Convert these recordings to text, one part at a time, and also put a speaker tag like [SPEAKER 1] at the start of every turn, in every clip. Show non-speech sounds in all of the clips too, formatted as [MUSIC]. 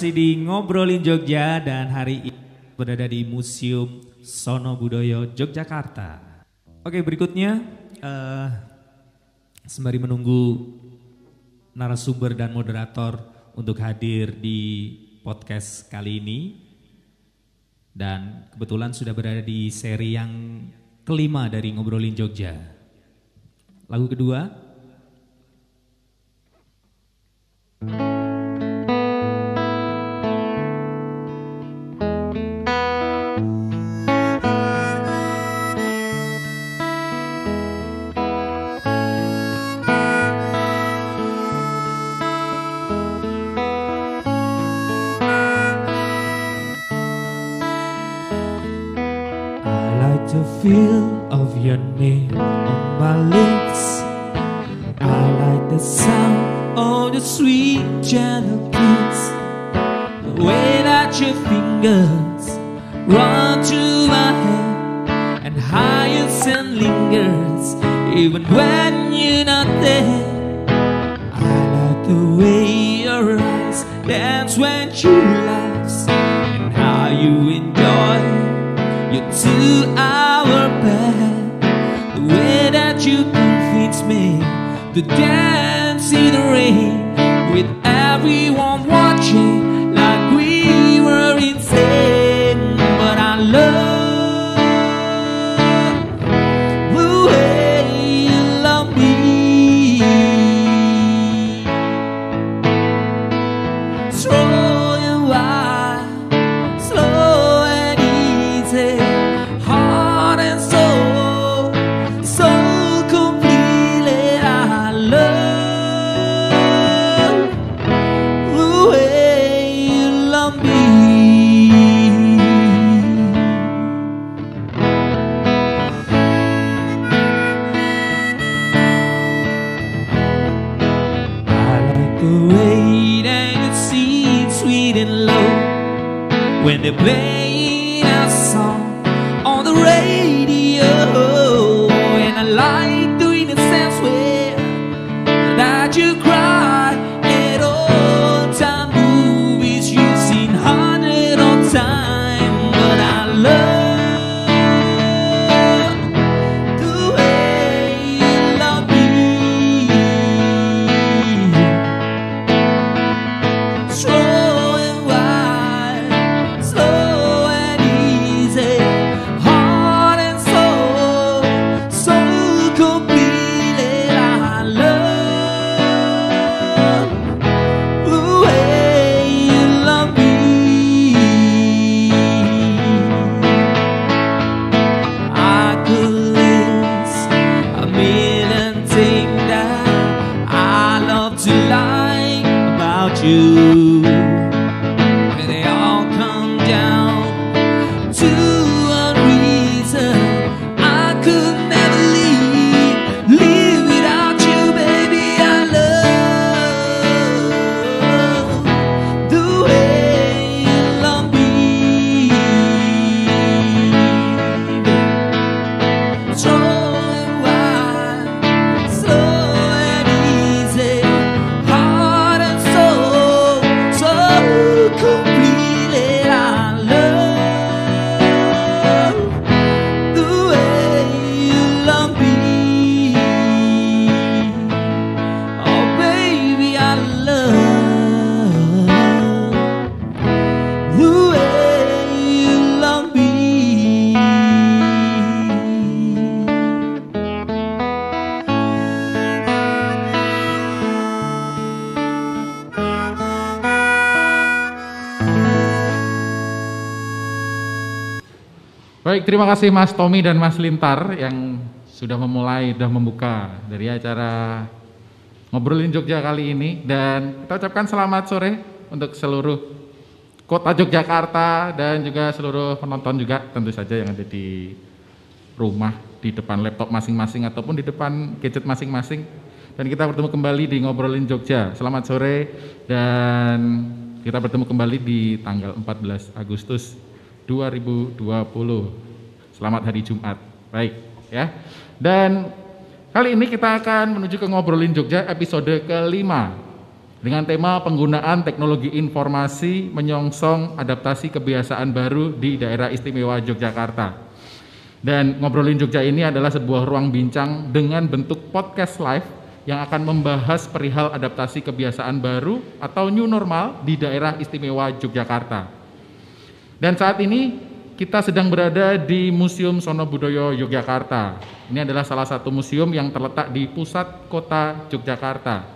[SPEAKER 1] masih
[SPEAKER 2] di Ngobrolin Jogja dan hari ini berada di Museum Sono Budoyo Yogyakarta. Oke berikutnya uh, sembari menunggu narasumber dan moderator untuk hadir di podcast kali ini dan kebetulan sudah berada di seri yang kelima dari Ngobrolin Jogja. Lagu kedua
[SPEAKER 3] Baik, terima kasih Mas Tommy dan Mas Lintar yang sudah memulai, sudah membuka dari acara ngobrolin Jogja kali ini dan kita ucapkan selamat sore untuk seluruh kota Yogyakarta dan juga seluruh penonton juga tentu saja yang ada di rumah di depan laptop masing-masing ataupun di depan gadget masing-masing dan kita bertemu kembali di ngobrolin Jogja. Selamat sore dan kita bertemu kembali di tanggal 14 Agustus 2020. Selamat hari Jumat. Baik, ya. Dan kali ini kita akan menuju ke ngobrolin Jogja episode kelima dengan tema penggunaan teknologi informasi menyongsong adaptasi kebiasaan baru di daerah istimewa Yogyakarta. Dan ngobrolin Jogja ini adalah sebuah ruang bincang dengan bentuk podcast live yang akan membahas perihal adaptasi kebiasaan baru atau new normal di daerah istimewa Yogyakarta. Dan saat ini kita sedang berada di Museum Sono Budoyo Yogyakarta. Ini adalah salah satu museum yang terletak di pusat kota Yogyakarta.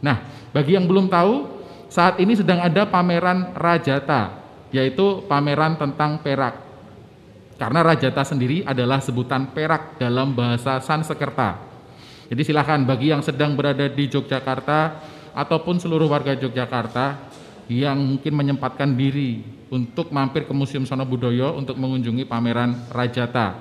[SPEAKER 3] Nah, bagi yang belum tahu, saat ini sedang ada pameran Rajata, yaitu pameran tentang perak. Karena Rajata sendiri adalah sebutan perak dalam bahasa Sanskerta. Jadi silakan bagi yang sedang berada di Yogyakarta ataupun seluruh warga Yogyakarta yang mungkin menyempatkan diri untuk mampir ke Museum Sono Budoyo untuk mengunjungi pameran Rajata,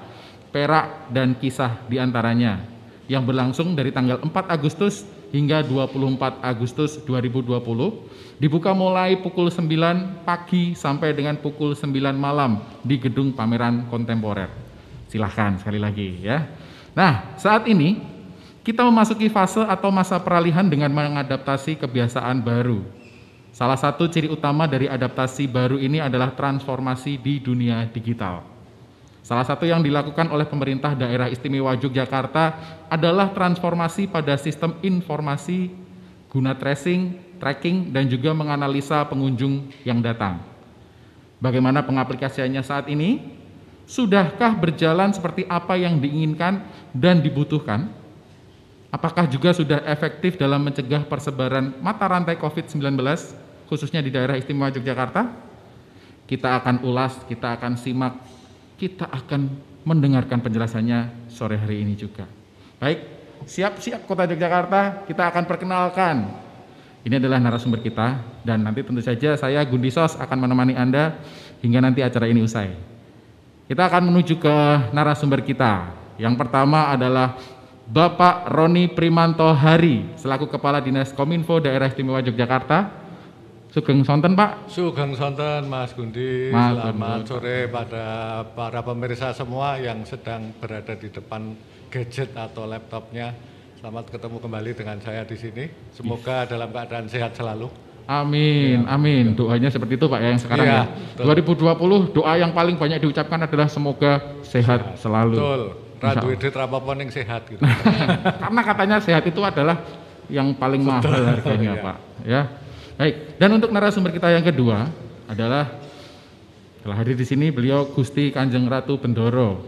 [SPEAKER 3] perak dan kisah di antaranya. yang berlangsung dari tanggal 4 Agustus hingga 24 Agustus 2020 dibuka mulai pukul 9 pagi sampai dengan pukul 9 malam di gedung pameran kontemporer. Silahkan sekali lagi ya. Nah saat ini kita memasuki fase atau masa peralihan dengan mengadaptasi kebiasaan baru. Salah satu ciri utama dari adaptasi baru ini adalah transformasi di dunia digital. Salah satu yang dilakukan oleh pemerintah daerah istimewa Yogyakarta adalah transformasi pada sistem informasi guna tracing, tracking, dan juga menganalisa pengunjung yang datang. Bagaimana pengaplikasiannya saat ini? Sudahkah berjalan seperti apa yang diinginkan dan dibutuhkan? Apakah juga sudah efektif dalam mencegah persebaran mata rantai COVID-19, khususnya di daerah istimewa Yogyakarta? Kita akan ulas, kita akan simak kita akan mendengarkan penjelasannya sore hari ini juga. Baik, siap-siap Kota Yogyakarta, kita akan perkenalkan. Ini adalah narasumber kita dan nanti tentu saja saya Gundisos akan menemani Anda hingga nanti acara ini usai. Kita akan menuju ke narasumber kita. Yang pertama adalah Bapak Roni Primanto Hari selaku Kepala Dinas Kominfo Daerah Istimewa Yogyakarta Sugeng Sonten Pak.
[SPEAKER 4] Sugeng Sonten Mas Gundi. Mas Selamat sore pada para pemirsa semua yang sedang berada di depan gadget atau laptopnya. Selamat ketemu kembali dengan saya di sini. Semoga dalam keadaan sehat selalu.
[SPEAKER 3] Amin, ya, amin. Doanya seperti itu Pak ya yang sekarang ya. ya. 2020 doa yang paling banyak diucapkan adalah semoga sehat, sehat. selalu.
[SPEAKER 4] Betul. Radu edit apa pun yang sehat gitu. [LAUGHS]
[SPEAKER 3] Karena katanya sehat itu adalah yang paling Betul. mahal harganya [LAUGHS] ya. Pak. Ya. Baik, dan untuk narasumber kita yang kedua adalah telah hadir di sini beliau Gusti Kanjeng Ratu Bendoro.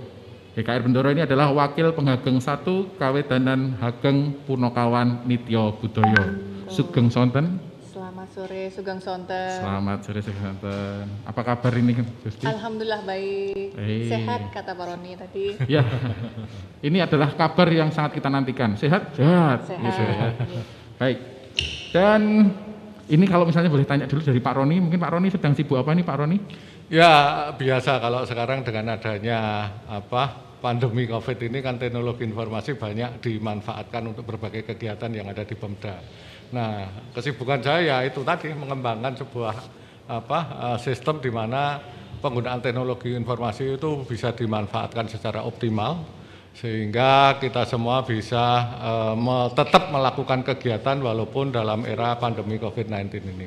[SPEAKER 3] GKR Bendoro ini adalah wakil penghageng satu Kawedanan Hageng Punokawan Nityo Budoyo. Sugeng Sonten.
[SPEAKER 5] Selamat sore Sugeng Sonten.
[SPEAKER 3] Selamat sore Sugeng Sonten. Apa kabar ini Gusti?
[SPEAKER 5] Alhamdulillah baik. Hey. Sehat kata Pak Roni tadi.
[SPEAKER 3] Ya. ini adalah kabar yang sangat kita nantikan. Sehat? Sehat. Sehat. Ya. Baik. Dan ini kalau misalnya boleh tanya dulu dari Pak Roni, mungkin Pak Roni sedang sibuk apa nih Pak Roni?
[SPEAKER 4] Ya biasa kalau sekarang dengan adanya apa pandemi COVID ini kan teknologi informasi banyak dimanfaatkan untuk berbagai kegiatan yang ada di Pemda. Nah kesibukan saya ya itu tadi mengembangkan sebuah apa eh, sistem di mana penggunaan teknologi informasi itu bisa dimanfaatkan secara optimal sehingga kita semua bisa uh, me tetap melakukan kegiatan walaupun dalam era pandemi COVID-19 ini.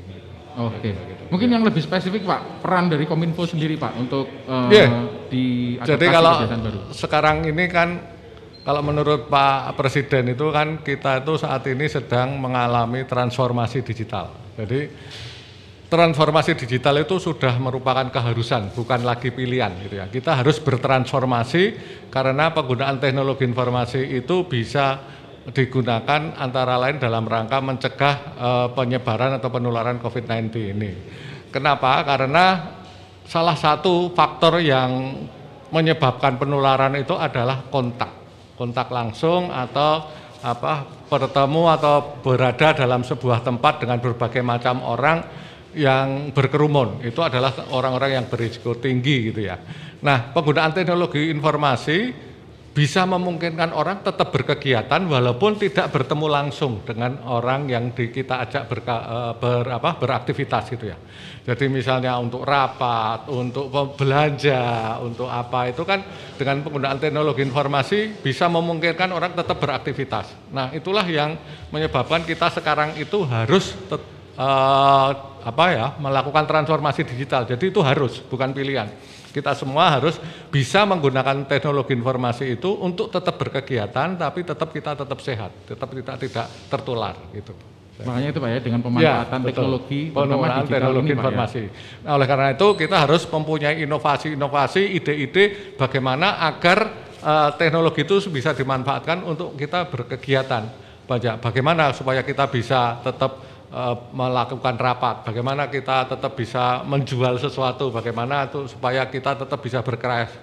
[SPEAKER 3] Oke. Okay. Gitu. Mungkin yang lebih spesifik Pak, peran dari Kominfo sendiri Pak untuk uh, yeah. di
[SPEAKER 4] Jadi kalau baru. sekarang ini kan kalau menurut Pak Presiden itu kan kita itu saat ini sedang mengalami transformasi digital. Jadi transformasi digital itu sudah merupakan keharusan, bukan lagi pilihan gitu ya. Kita harus bertransformasi karena penggunaan teknologi informasi itu bisa digunakan antara lain dalam rangka mencegah uh, penyebaran atau penularan COVID-19 ini. Kenapa? Karena salah satu faktor yang menyebabkan penularan itu adalah kontak, kontak langsung atau apa bertemu atau berada dalam sebuah tempat dengan berbagai macam orang yang berkerumun itu adalah orang-orang yang berisiko tinggi gitu ya. Nah, penggunaan teknologi informasi bisa memungkinkan orang tetap berkegiatan walaupun tidak bertemu langsung dengan orang yang di, kita ajak berka, eh, ber, apa, beraktivitas gitu ya. Jadi misalnya untuk rapat, untuk belanja, untuk apa itu kan dengan penggunaan teknologi informasi bisa memungkinkan orang tetap beraktivitas. Nah itulah yang menyebabkan kita sekarang itu harus uh, apa ya melakukan transformasi digital. Jadi itu harus bukan pilihan. Kita semua harus bisa menggunakan teknologi informasi itu untuk tetap berkegiatan, tapi tetap kita tetap sehat, tetap kita tidak tertular gitu.
[SPEAKER 3] Makanya itu Pak ya dengan pemanfaatan ya, teknologi
[SPEAKER 4] penggunaan teknologi ini, ya. informasi. Ya? Nah, oleh karena itu kita harus mempunyai inovasi-inovasi, ide-ide bagaimana agar uh, teknologi itu bisa dimanfaatkan untuk kita berkegiatan. Bagaimana supaya kita bisa tetap melakukan rapat, bagaimana kita tetap bisa menjual sesuatu, bagaimana itu supaya kita tetap bisa berkreasi,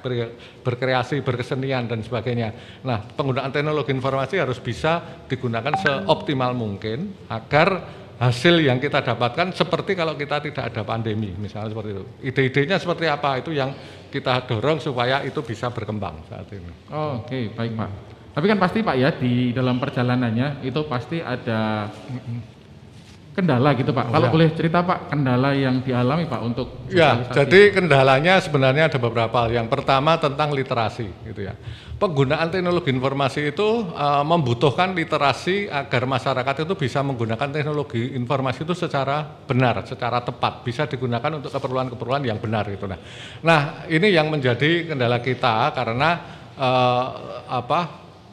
[SPEAKER 4] berkreasi, berkesenian dan sebagainya. Nah, penggunaan teknologi informasi harus bisa digunakan seoptimal mungkin agar hasil yang kita dapatkan seperti kalau kita tidak ada pandemi, misalnya seperti itu. Ide-idenya seperti apa itu yang kita dorong supaya itu bisa berkembang saat ini.
[SPEAKER 3] Oh, Oke, okay. baik Pak. Tapi kan pasti Pak ya di dalam perjalanannya itu pasti ada kendala gitu Pak. Kalau
[SPEAKER 4] Ya.
[SPEAKER 3] boleh cerita Pak kendala yang dialami Pak untuk
[SPEAKER 4] Ya, jadi kendalanya sebenarnya ada beberapa. hal. Yang pertama tentang literasi, gitu ya. Penggunaan teknologi informasi itu eh, membutuhkan literasi agar masyarakat itu bisa menggunakan teknologi informasi itu secara benar, secara tepat, bisa digunakan untuk keperluan-keperluan yang benar gitu. Nah, nah ini yang menjadi kendala kita karena eh, apa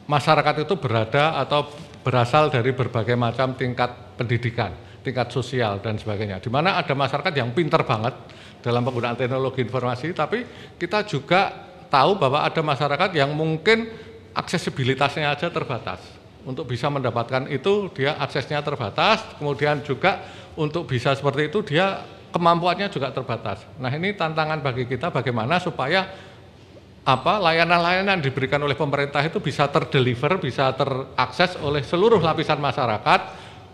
[SPEAKER 4] masyarakat itu berada atau berasal dari berbagai macam tingkat pendidikan, tingkat sosial dan sebagainya. Di mana ada masyarakat yang pinter banget dalam penggunaan teknologi informasi, tapi kita juga tahu bahwa ada masyarakat yang mungkin aksesibilitasnya aja terbatas. Untuk bisa mendapatkan itu dia aksesnya terbatas, kemudian juga untuk bisa seperti itu dia kemampuannya juga terbatas. Nah, ini tantangan bagi kita bagaimana supaya apa layanan-layanan diberikan oleh pemerintah itu bisa terdeliver, bisa terakses oleh seluruh lapisan masyarakat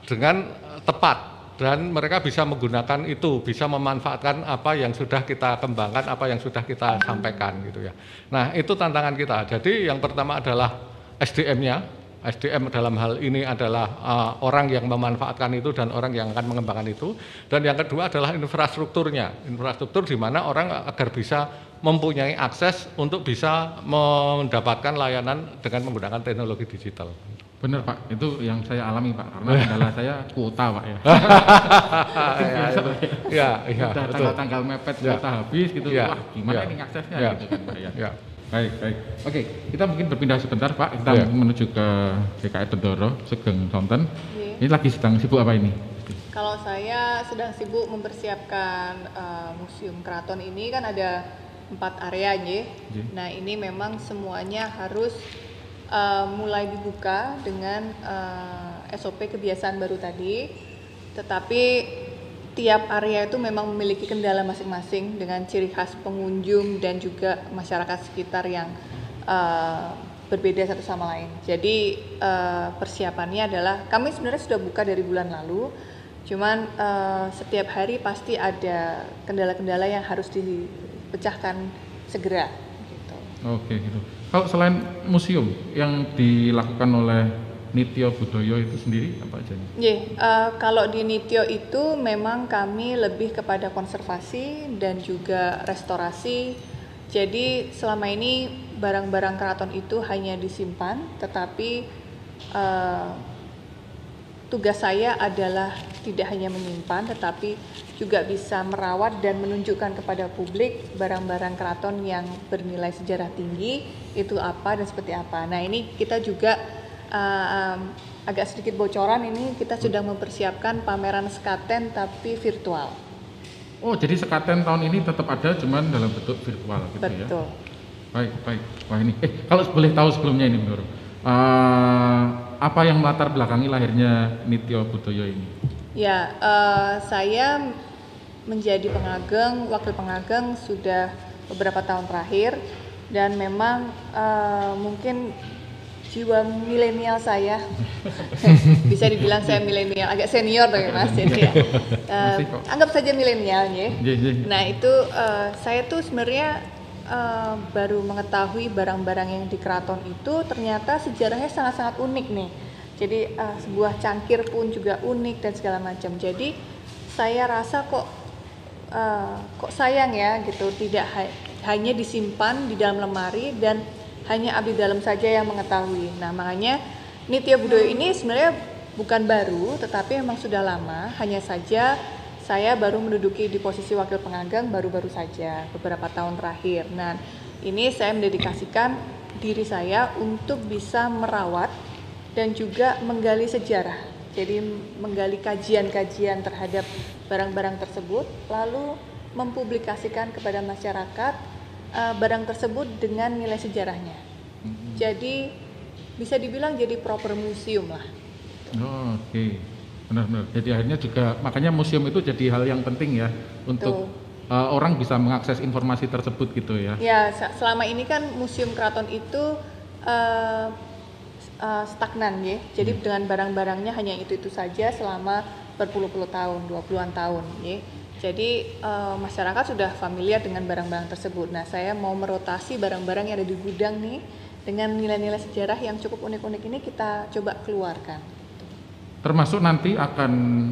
[SPEAKER 4] dengan tepat dan mereka bisa menggunakan itu, bisa memanfaatkan apa yang sudah kita kembangkan, apa yang sudah kita sampaikan gitu ya. Nah, itu tantangan kita. Jadi yang pertama adalah SDM-nya. SDM dalam hal ini adalah uh, orang yang memanfaatkan itu dan orang yang akan mengembangkan itu. Dan yang kedua adalah infrastrukturnya. Infrastruktur di mana orang agar bisa mempunyai akses untuk bisa mendapatkan layanan dengan menggunakan teknologi digital.
[SPEAKER 3] Benar Pak, itu yang saya alami Pak, karena [LAUGHS] kendala saya kuota Pak ya. [LAUGHS]
[SPEAKER 4] ya, itu. ya, ya,
[SPEAKER 3] Udah
[SPEAKER 4] betul.
[SPEAKER 3] tanggal-tanggal mepet
[SPEAKER 4] Ya.
[SPEAKER 3] kuota habis gitu,
[SPEAKER 4] Ya,
[SPEAKER 3] wah gimana
[SPEAKER 4] ya.
[SPEAKER 3] ini aksesnya
[SPEAKER 4] Ya.
[SPEAKER 3] gitu kan Pak ya.
[SPEAKER 4] Ya.
[SPEAKER 3] Baik, baik. Oke, kita mungkin berpindah sebentar Pak, kita
[SPEAKER 4] Ya.
[SPEAKER 3] menuju ke DKI Tedoro, Sugeng Sonten.
[SPEAKER 5] Iya.
[SPEAKER 3] Ini lagi sedang sibuk apa ini?
[SPEAKER 5] Kalau saya sedang sibuk mempersiapkan eh, museum keraton ini kan ada empat area. Nggih. Nah ini memang semuanya harus eh, mulai dibuka dengan eh, SOP kebiasaan baru tadi. Tetapi tiap area itu memang memiliki kendala masing-masing dengan ciri khas pengunjung dan juga masyarakat sekitar yang eh, berbeda satu sama lain. Jadi persiapannya adalah kami sebenarnya sudah buka dari bulan lalu, cuman setiap hari pasti ada kendala-kendala yang harus dipecahkan segera. Gitu.
[SPEAKER 3] Oke, gitu. Kalau selain museum yang dilakukan oleh Nityo Budoyo itu sendiri apa aja nih?
[SPEAKER 5] Ye, eh, kalau di Nityo itu memang kami lebih kepada konservasi dan juga restorasi. Jadi selama ini barang-barang keraton itu hanya disimpan, tetapi eh, tugas saya adalah tidak hanya menyimpan, tetapi juga bisa merawat dan menunjukkan kepada publik barang-barang keraton yang bernilai sejarah tinggi itu apa dan seperti apa. Nah ini kita juga uh, um, agak sedikit bocoran ini kita sudah mempersiapkan pameran sekaten tapi virtual.
[SPEAKER 3] Oh, jadi sekaten tahun ini tetap ada, cuman dalam bentuk virtual gitu ya?
[SPEAKER 5] Betul.
[SPEAKER 3] Baik, baik. Wah ini, eh kalau boleh tahu sebelumnya ini, Nur, eh, apa yang melatar belakangi lahirnya Nityo Budoyo ini?
[SPEAKER 5] Ya, eh, saya menjadi pengageng, wakil pengageng sudah beberapa tahun terakhir dan memang eh, mungkin jiwa milenial saya [LAUGHS] bisa dibilang saya milenial agak senior tuh ya mas jadi ya
[SPEAKER 3] kok.
[SPEAKER 5] anggap saja milenial ya
[SPEAKER 3] Iya, iya.
[SPEAKER 5] Nah itu eh, saya tuh sebenarnya eh, baru mengetahui barang-barang yang di keraton itu ternyata sejarahnya sangat-sangat unik nih. Jadi eh, sebuah cangkir pun juga unik dan segala macam. Jadi saya rasa kok eh, kok sayang ya gitu tidak ha- hanya disimpan di dalam lemari dan hanya abdi dalam saja yang mengetahui. Nah makanya Nitya Budoyo ini sebenarnya bukan baru tetapi memang sudah lama. Hanya saja saya baru menduduki di posisi wakil penganggang baru-baru saja beberapa tahun terakhir. Nah, ini saya mendedikasikan diri saya untuk bisa merawat dan juga menggali sejarah. Jadi menggali kajian-kajian terhadap barang-barang tersebut lalu mempublikasikan kepada masyarakat eh, barang tersebut dengan nilai sejarahnya. Jadi bisa dibilang jadi proper museum lah.
[SPEAKER 3] Oh, Oke, benar-benar. Jadi akhirnya juga makanya museum itu jadi hal yang penting ya untuk eh, orang bisa mengakses informasi tersebut gitu ya.
[SPEAKER 5] Ya, se- selama ini kan Museum Keraton itu eh, eh, stagnan ya. Jadi dengan barang-barangnya hanya itu-itu saja selama berpuluh-puluh tahun, 20-an tahun ya. Jadi eh, masyarakat sudah familiar dengan barang-barang tersebut. Nah, saya mau merotasi barang-barang yang ada di gudang nih. dengan nilai-nilai sejarah yang cukup unik-unik ini kita coba keluarkan.
[SPEAKER 3] Termasuk nanti akan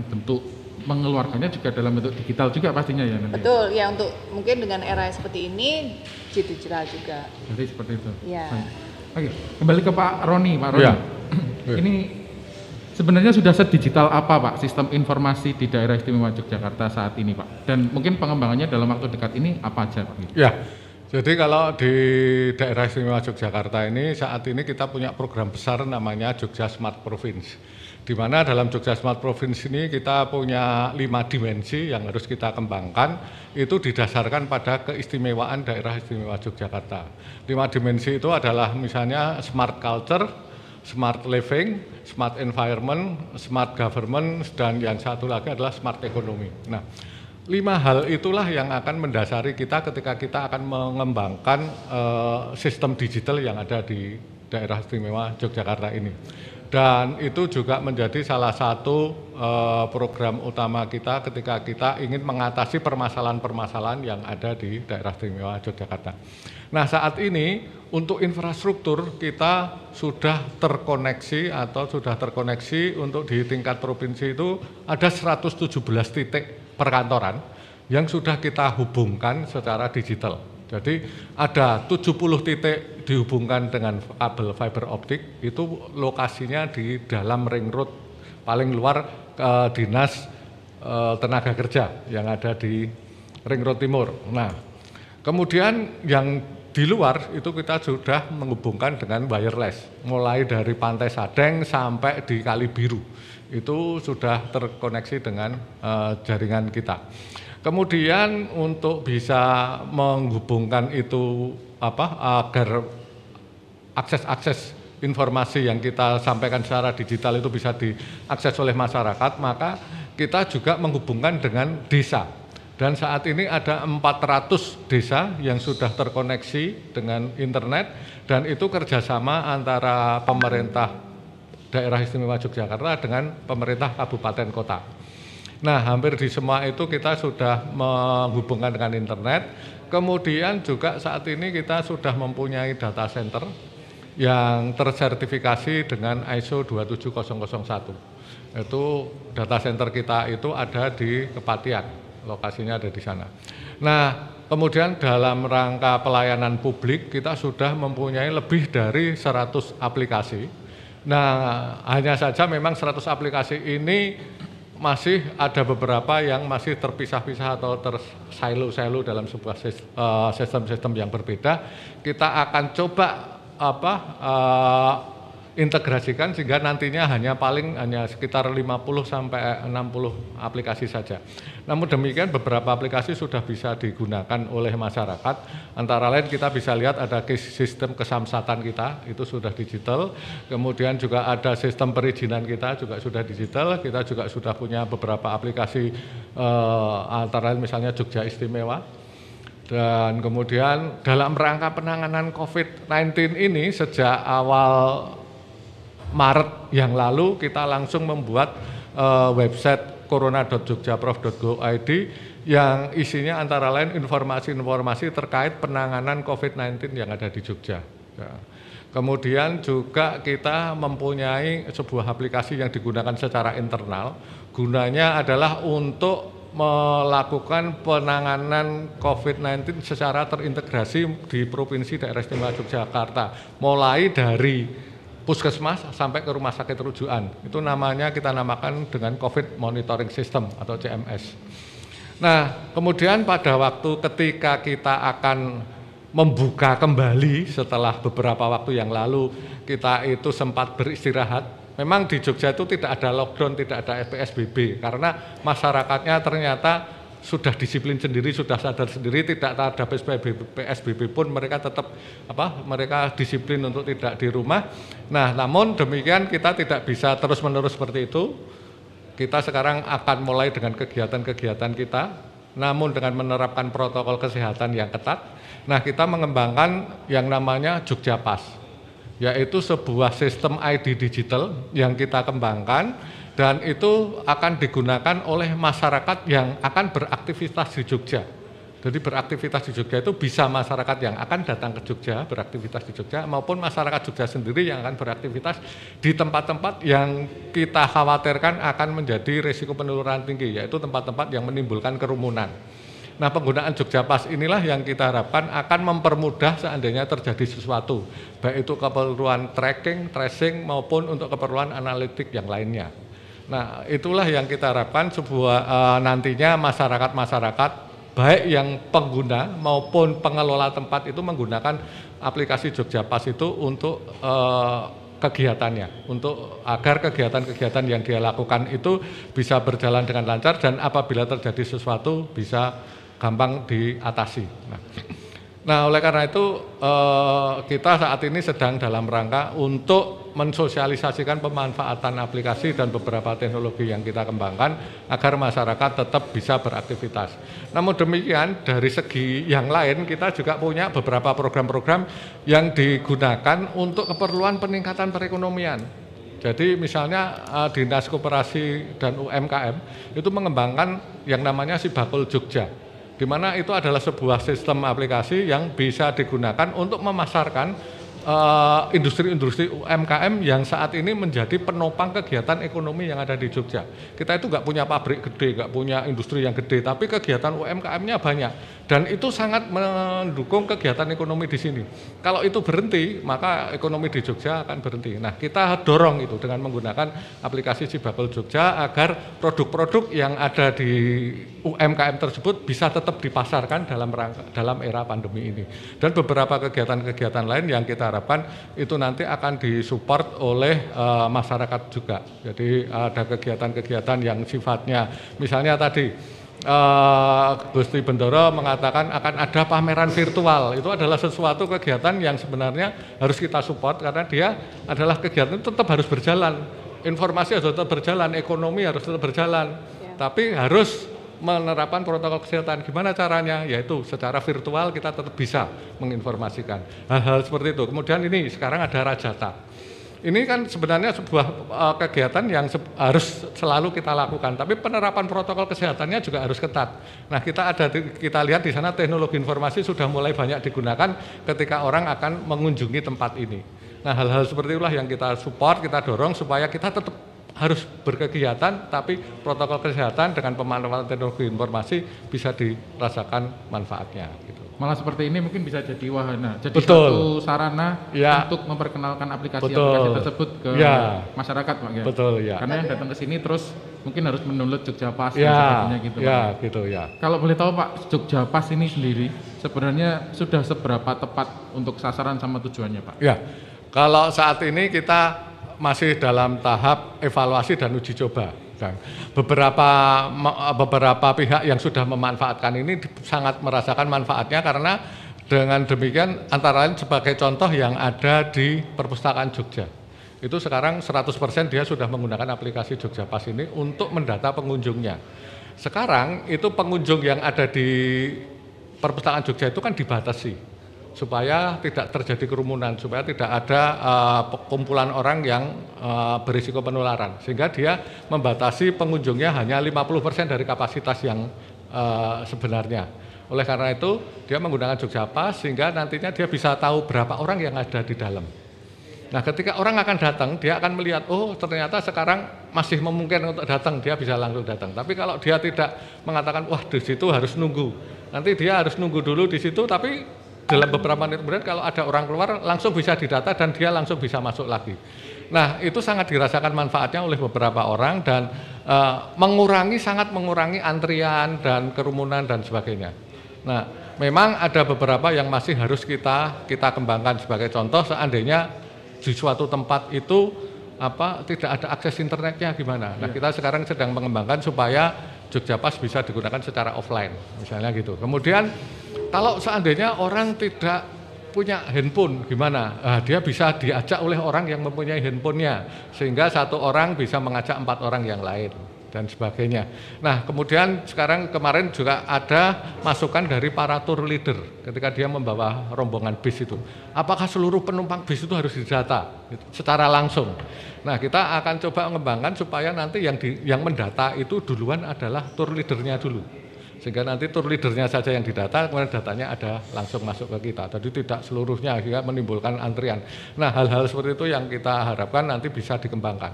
[SPEAKER 3] bentuk mengeluarkannya juga dalam bentuk digital juga pastinya ya nanti.
[SPEAKER 5] Betul, ya untuk mungkin dengan era seperti ini digital juga.
[SPEAKER 3] Jadi seperti itu.
[SPEAKER 5] Ya.
[SPEAKER 3] Baik. Oke, kembali ke Pak Roni, Pak Roni.
[SPEAKER 4] Ya. [CLEARS THROAT]
[SPEAKER 3] Ini sebenarnya sudah sedigital apa Pak sistem informasi di daerah istimewa Yogyakarta saat ini Pak? Dan mungkin pengembangannya dalam waktu dekat ini apa aja Pak?
[SPEAKER 4] Ya, jadi kalau di daerah istimewa Yogyakarta ini saat ini kita punya program besar namanya Jogja Smart Province. Di mana dalam Jogja Smart Province ini kita punya lima dimensi yang harus kita kembangkan, itu didasarkan pada keistimewaan daerah istimewa Yogyakarta. Lima dimensi itu adalah misalnya smart culture, smart living, smart environment, smart government, dan yang satu lagi adalah smart economy. Nah, lima hal itulah yang akan mendasari kita ketika kita akan mengembangkan eh, sistem digital yang ada di daerah istimewa Yogyakarta ini. Dan itu juga menjadi salah satu eh, program utama kita ketika kita ingin mengatasi permasalahan-permasalahan yang ada di daerah istimewa Yogyakarta. Nah saat ini untuk infrastruktur kita sudah terkoneksi atau sudah terkoneksi untuk di tingkat provinsi itu ada 117 titik perkantoran yang sudah kita hubungkan secara digital. Jadi ada 70 titik dihubungkan dengan kabel fiber optik itu lokasinya di dalam ring road paling luar eh, dinas eh, tenaga kerja yang ada di ring road timur. Nah, kemudian yang di luar itu kita sudah menghubungkan dengan wireless, mulai dari Pantai Sadeng sampai di Kali Biru. Itu sudah terkoneksi dengan eh, jaringan kita. Kemudian untuk bisa menghubungkan itu apa agar akses-akses informasi yang kita sampaikan secara digital itu bisa diakses oleh masyarakat, maka kita juga menghubungkan dengan desa. Dan saat ini ada 400 desa yang sudah terkoneksi dengan internet dan itu kerjasama antara pemerintah daerah istimewa Yogyakarta dengan pemerintah kabupaten kota. Nah, hampir di semua itu kita sudah menghubungkan dengan internet. Kemudian juga saat ini kita sudah mempunyai data center yang tersertifikasi dengan ISO 27001. Itu data center kita itu ada di Kepatian, lokasinya ada di sana. Nah, kemudian dalam rangka pelayanan publik kita sudah mempunyai lebih dari 100 aplikasi. Nah, hanya saja memang 100 aplikasi ini masih ada beberapa yang masih terpisah-pisah atau tersilo-silo dalam sebuah eh, sistem-sistem yang berbeda. Kita akan coba apa uh, integrasikan sehingga nantinya hanya paling hanya sekitar 50 sampai 60 aplikasi saja. Namun demikian beberapa aplikasi sudah bisa digunakan oleh masyarakat. Antara lain kita bisa lihat ada sistem kesamsatan kita itu sudah digital. Kemudian juga ada sistem perizinan kita juga sudah digital. Kita juga sudah punya beberapa aplikasi eh, antara lain misalnya Jogja Istimewa dan kemudian dalam rangka penanganan COVID-19 ini sejak awal Maret yang lalu kita langsung membuat uh, website corona.jogjaprof.go.id yang isinya antara lain informasi-informasi terkait penanganan COVID-19 yang ada di Jogja. Ya. Kemudian juga kita mempunyai sebuah aplikasi yang digunakan secara internal. Gunanya adalah untuk melakukan penanganan COVID-19 secara terintegrasi di Provinsi Daerah Istimewa Yogyakarta. Mulai dari puskesmas sampai ke rumah sakit rujukan. Itu namanya kita namakan dengan COVID Monitoring System atau CMS. Nah, kemudian pada waktu ketika kita akan membuka kembali setelah beberapa waktu yang lalu kita itu sempat beristirahat. Memang di Jogja itu tidak ada lockdown, tidak ada PSBB karena masyarakatnya ternyata sudah disiplin sendiri, sudah sadar sendiri, tidak ada PSBB, PSBB pun mereka tetap apa? Mereka disiplin untuk tidak di rumah. Nah, namun demikian kita tidak bisa terus-menerus seperti itu. Kita sekarang akan mulai dengan kegiatan-kegiatan kita, namun dengan menerapkan protokol kesehatan yang ketat. Nah, kita mengembangkan yang namanya Jogja Pas, yaitu sebuah sistem ID digital yang kita kembangkan dan itu akan digunakan oleh masyarakat yang akan beraktivitas di Jogja. Jadi beraktivitas di Jogja itu bisa masyarakat yang akan datang ke Jogja beraktivitas di Jogja maupun masyarakat Jogja sendiri yang akan beraktivitas di tempat-tempat yang kita khawatirkan akan menjadi risiko penularan tinggi yaitu tempat-tempat yang menimbulkan kerumunan. Nah penggunaan Jogja Pas inilah yang kita harapkan akan mempermudah seandainya terjadi sesuatu baik itu keperluan tracking, tracing maupun untuk keperluan analitik yang lainnya. Nah itulah yang kita harapkan sebuah uh, nantinya masyarakat-masyarakat baik yang pengguna maupun pengelola tempat itu menggunakan aplikasi Jogja Pas itu untuk uh, kegiatannya untuk agar kegiatan-kegiatan yang dia lakukan itu bisa berjalan dengan lancar dan apabila terjadi sesuatu bisa gampang diatasi. Nah, Nah, oleh karena itu eh, kita saat ini sedang dalam rangka untuk mensosialisasikan pemanfaatan aplikasi dan beberapa teknologi yang kita kembangkan agar masyarakat tetap bisa beraktivitas. Namun demikian dari segi yang lain kita juga punya beberapa program-program yang digunakan untuk keperluan peningkatan perekonomian. Jadi misalnya uh, Dinas Koperasi dan UMKM itu mengembangkan yang namanya si bakul Jogja di mana itu adalah sebuah sistem aplikasi yang bisa digunakan untuk memasarkan Eh, industri-industri uh, UMKM yang saat ini menjadi penopang kegiatan ekonomi yang ada di Jogja. Kita itu nggak punya pabrik gede, nggak punya industri yang gede, tapi kegiatan UMKM-nya banyak dan itu sangat mendukung kegiatan ekonomi di sini. Kalau itu berhenti, maka ekonomi di Jogja akan berhenti. Nah, kita dorong itu dengan menggunakan aplikasi Cibabel Jogja agar produk-produk yang ada di UMKM tersebut bisa tetap dipasarkan dalam rangka, dalam era pandemi ini. Dan beberapa kegiatan-kegiatan lain yang kita harapkan itu nanti akan disupport oleh uh, masyarakat juga. Jadi ada kegiatan-kegiatan yang sifatnya misalnya tadi uh, Gusti Bendoro mengatakan akan ada pameran virtual. Itu adalah sesuatu kegiatan yang sebenarnya harus kita support karena dia adalah kegiatan tetap harus berjalan. Informasi harus tetap berjalan, ekonomi harus tetap berjalan. Ya. Tapi harus menerapkan protokol kesehatan. Gimana caranya? Yaitu secara virtual kita tetap bisa menginformasikan hal-hal seperti itu. Kemudian ini sekarang ada Rajata. Ini kan sebenarnya sebuah uh, kegiatan yang se harus selalu kita lakukan, tapi penerapan protokol kesehatannya juga harus ketat. Nah, kita ada kita lihat di sana teknologi informasi sudah mulai banyak digunakan ketika orang akan mengunjungi tempat ini. Nah, hal-hal seperti itulah yang kita support, kita dorong supaya kita tetap harus berkegiatan tapi protokol kesehatan dengan pemanfaatan teknologi informasi bisa dirasakan manfaatnya gitu.
[SPEAKER 3] Malah seperti ini mungkin bisa jadi wahana, jadi
[SPEAKER 4] Betul.
[SPEAKER 3] satu sarana ya. untuk memperkenalkan aplikasi-aplikasi tersebut ke ya. masyarakat, Pak ya.
[SPEAKER 4] Betul, ya.
[SPEAKER 3] Karena yang datang ke sini terus mungkin harus mendownload Jogja Pas
[SPEAKER 4] ya. dan sebagainya gitu, ya, Pak. gitu ya.
[SPEAKER 3] Kalau boleh tahu Pak, Jogja Pas ini sendiri sebenarnya sudah seberapa tepat untuk sasaran sama tujuannya, Pak?
[SPEAKER 4] Ya. Kalau saat ini kita masih dalam tahap evaluasi dan uji coba. Beberapa beberapa pihak yang sudah memanfaatkan ini sangat merasakan manfaatnya karena dengan demikian antara lain sebagai contoh yang ada di perpustakaan Jogja. Itu sekarang 100% dia sudah menggunakan aplikasi Jogja Pas ini untuk mendata pengunjungnya. Sekarang itu pengunjung yang ada di perpustakaan Jogja itu kan dibatasi supaya tidak terjadi kerumunan, supaya tidak ada uh, kumpulan orang yang uh, berisiko penularan. Sehingga dia membatasi pengunjungnya hanya 50% dari kapasitas yang uh, sebenarnya. Oleh karena itu, dia menggunakan Jogja Pas sehingga nantinya dia bisa tahu berapa orang yang ada di dalam. Nah, ketika orang akan datang, dia akan melihat, oh ternyata sekarang masih memungkinkan untuk datang, dia bisa langsung datang. Tapi kalau dia tidak mengatakan, wah di situ harus nunggu, nanti dia harus nunggu dulu di situ, tapi dalam beberapa menit kemudian kalau ada orang keluar langsung bisa didata dan dia langsung bisa masuk lagi. Nah itu sangat dirasakan manfaatnya oleh beberapa orang dan uh, mengurangi sangat mengurangi antrian dan kerumunan dan sebagainya. Nah memang ada beberapa yang masih harus kita kita kembangkan sebagai contoh seandainya di suatu tempat itu apa tidak ada akses internetnya gimana. Nah kita sekarang sedang mengembangkan supaya Jogja Pas bisa digunakan secara offline misalnya gitu. Kemudian kalau seandainya orang tidak punya handphone gimana? Nah, dia bisa diajak oleh orang yang mempunyai handphonenya sehingga satu orang bisa mengajak empat orang yang lain dan sebagainya. Nah kemudian sekarang kemarin juga ada masukan dari para tour leader ketika dia membawa rombongan bis itu. Apakah seluruh penumpang bis itu harus didata secara langsung? Nah kita akan coba mengembangkan supaya nanti yang di, yang mendata itu duluan adalah tour leadernya dulu sehingga nanti tour leadernya saja yang didata, kemudian datanya ada langsung masuk ke kita. Jadi tidak seluruhnya sehingga menimbulkan antrian. Nah hal-hal seperti itu yang kita harapkan nanti bisa dikembangkan.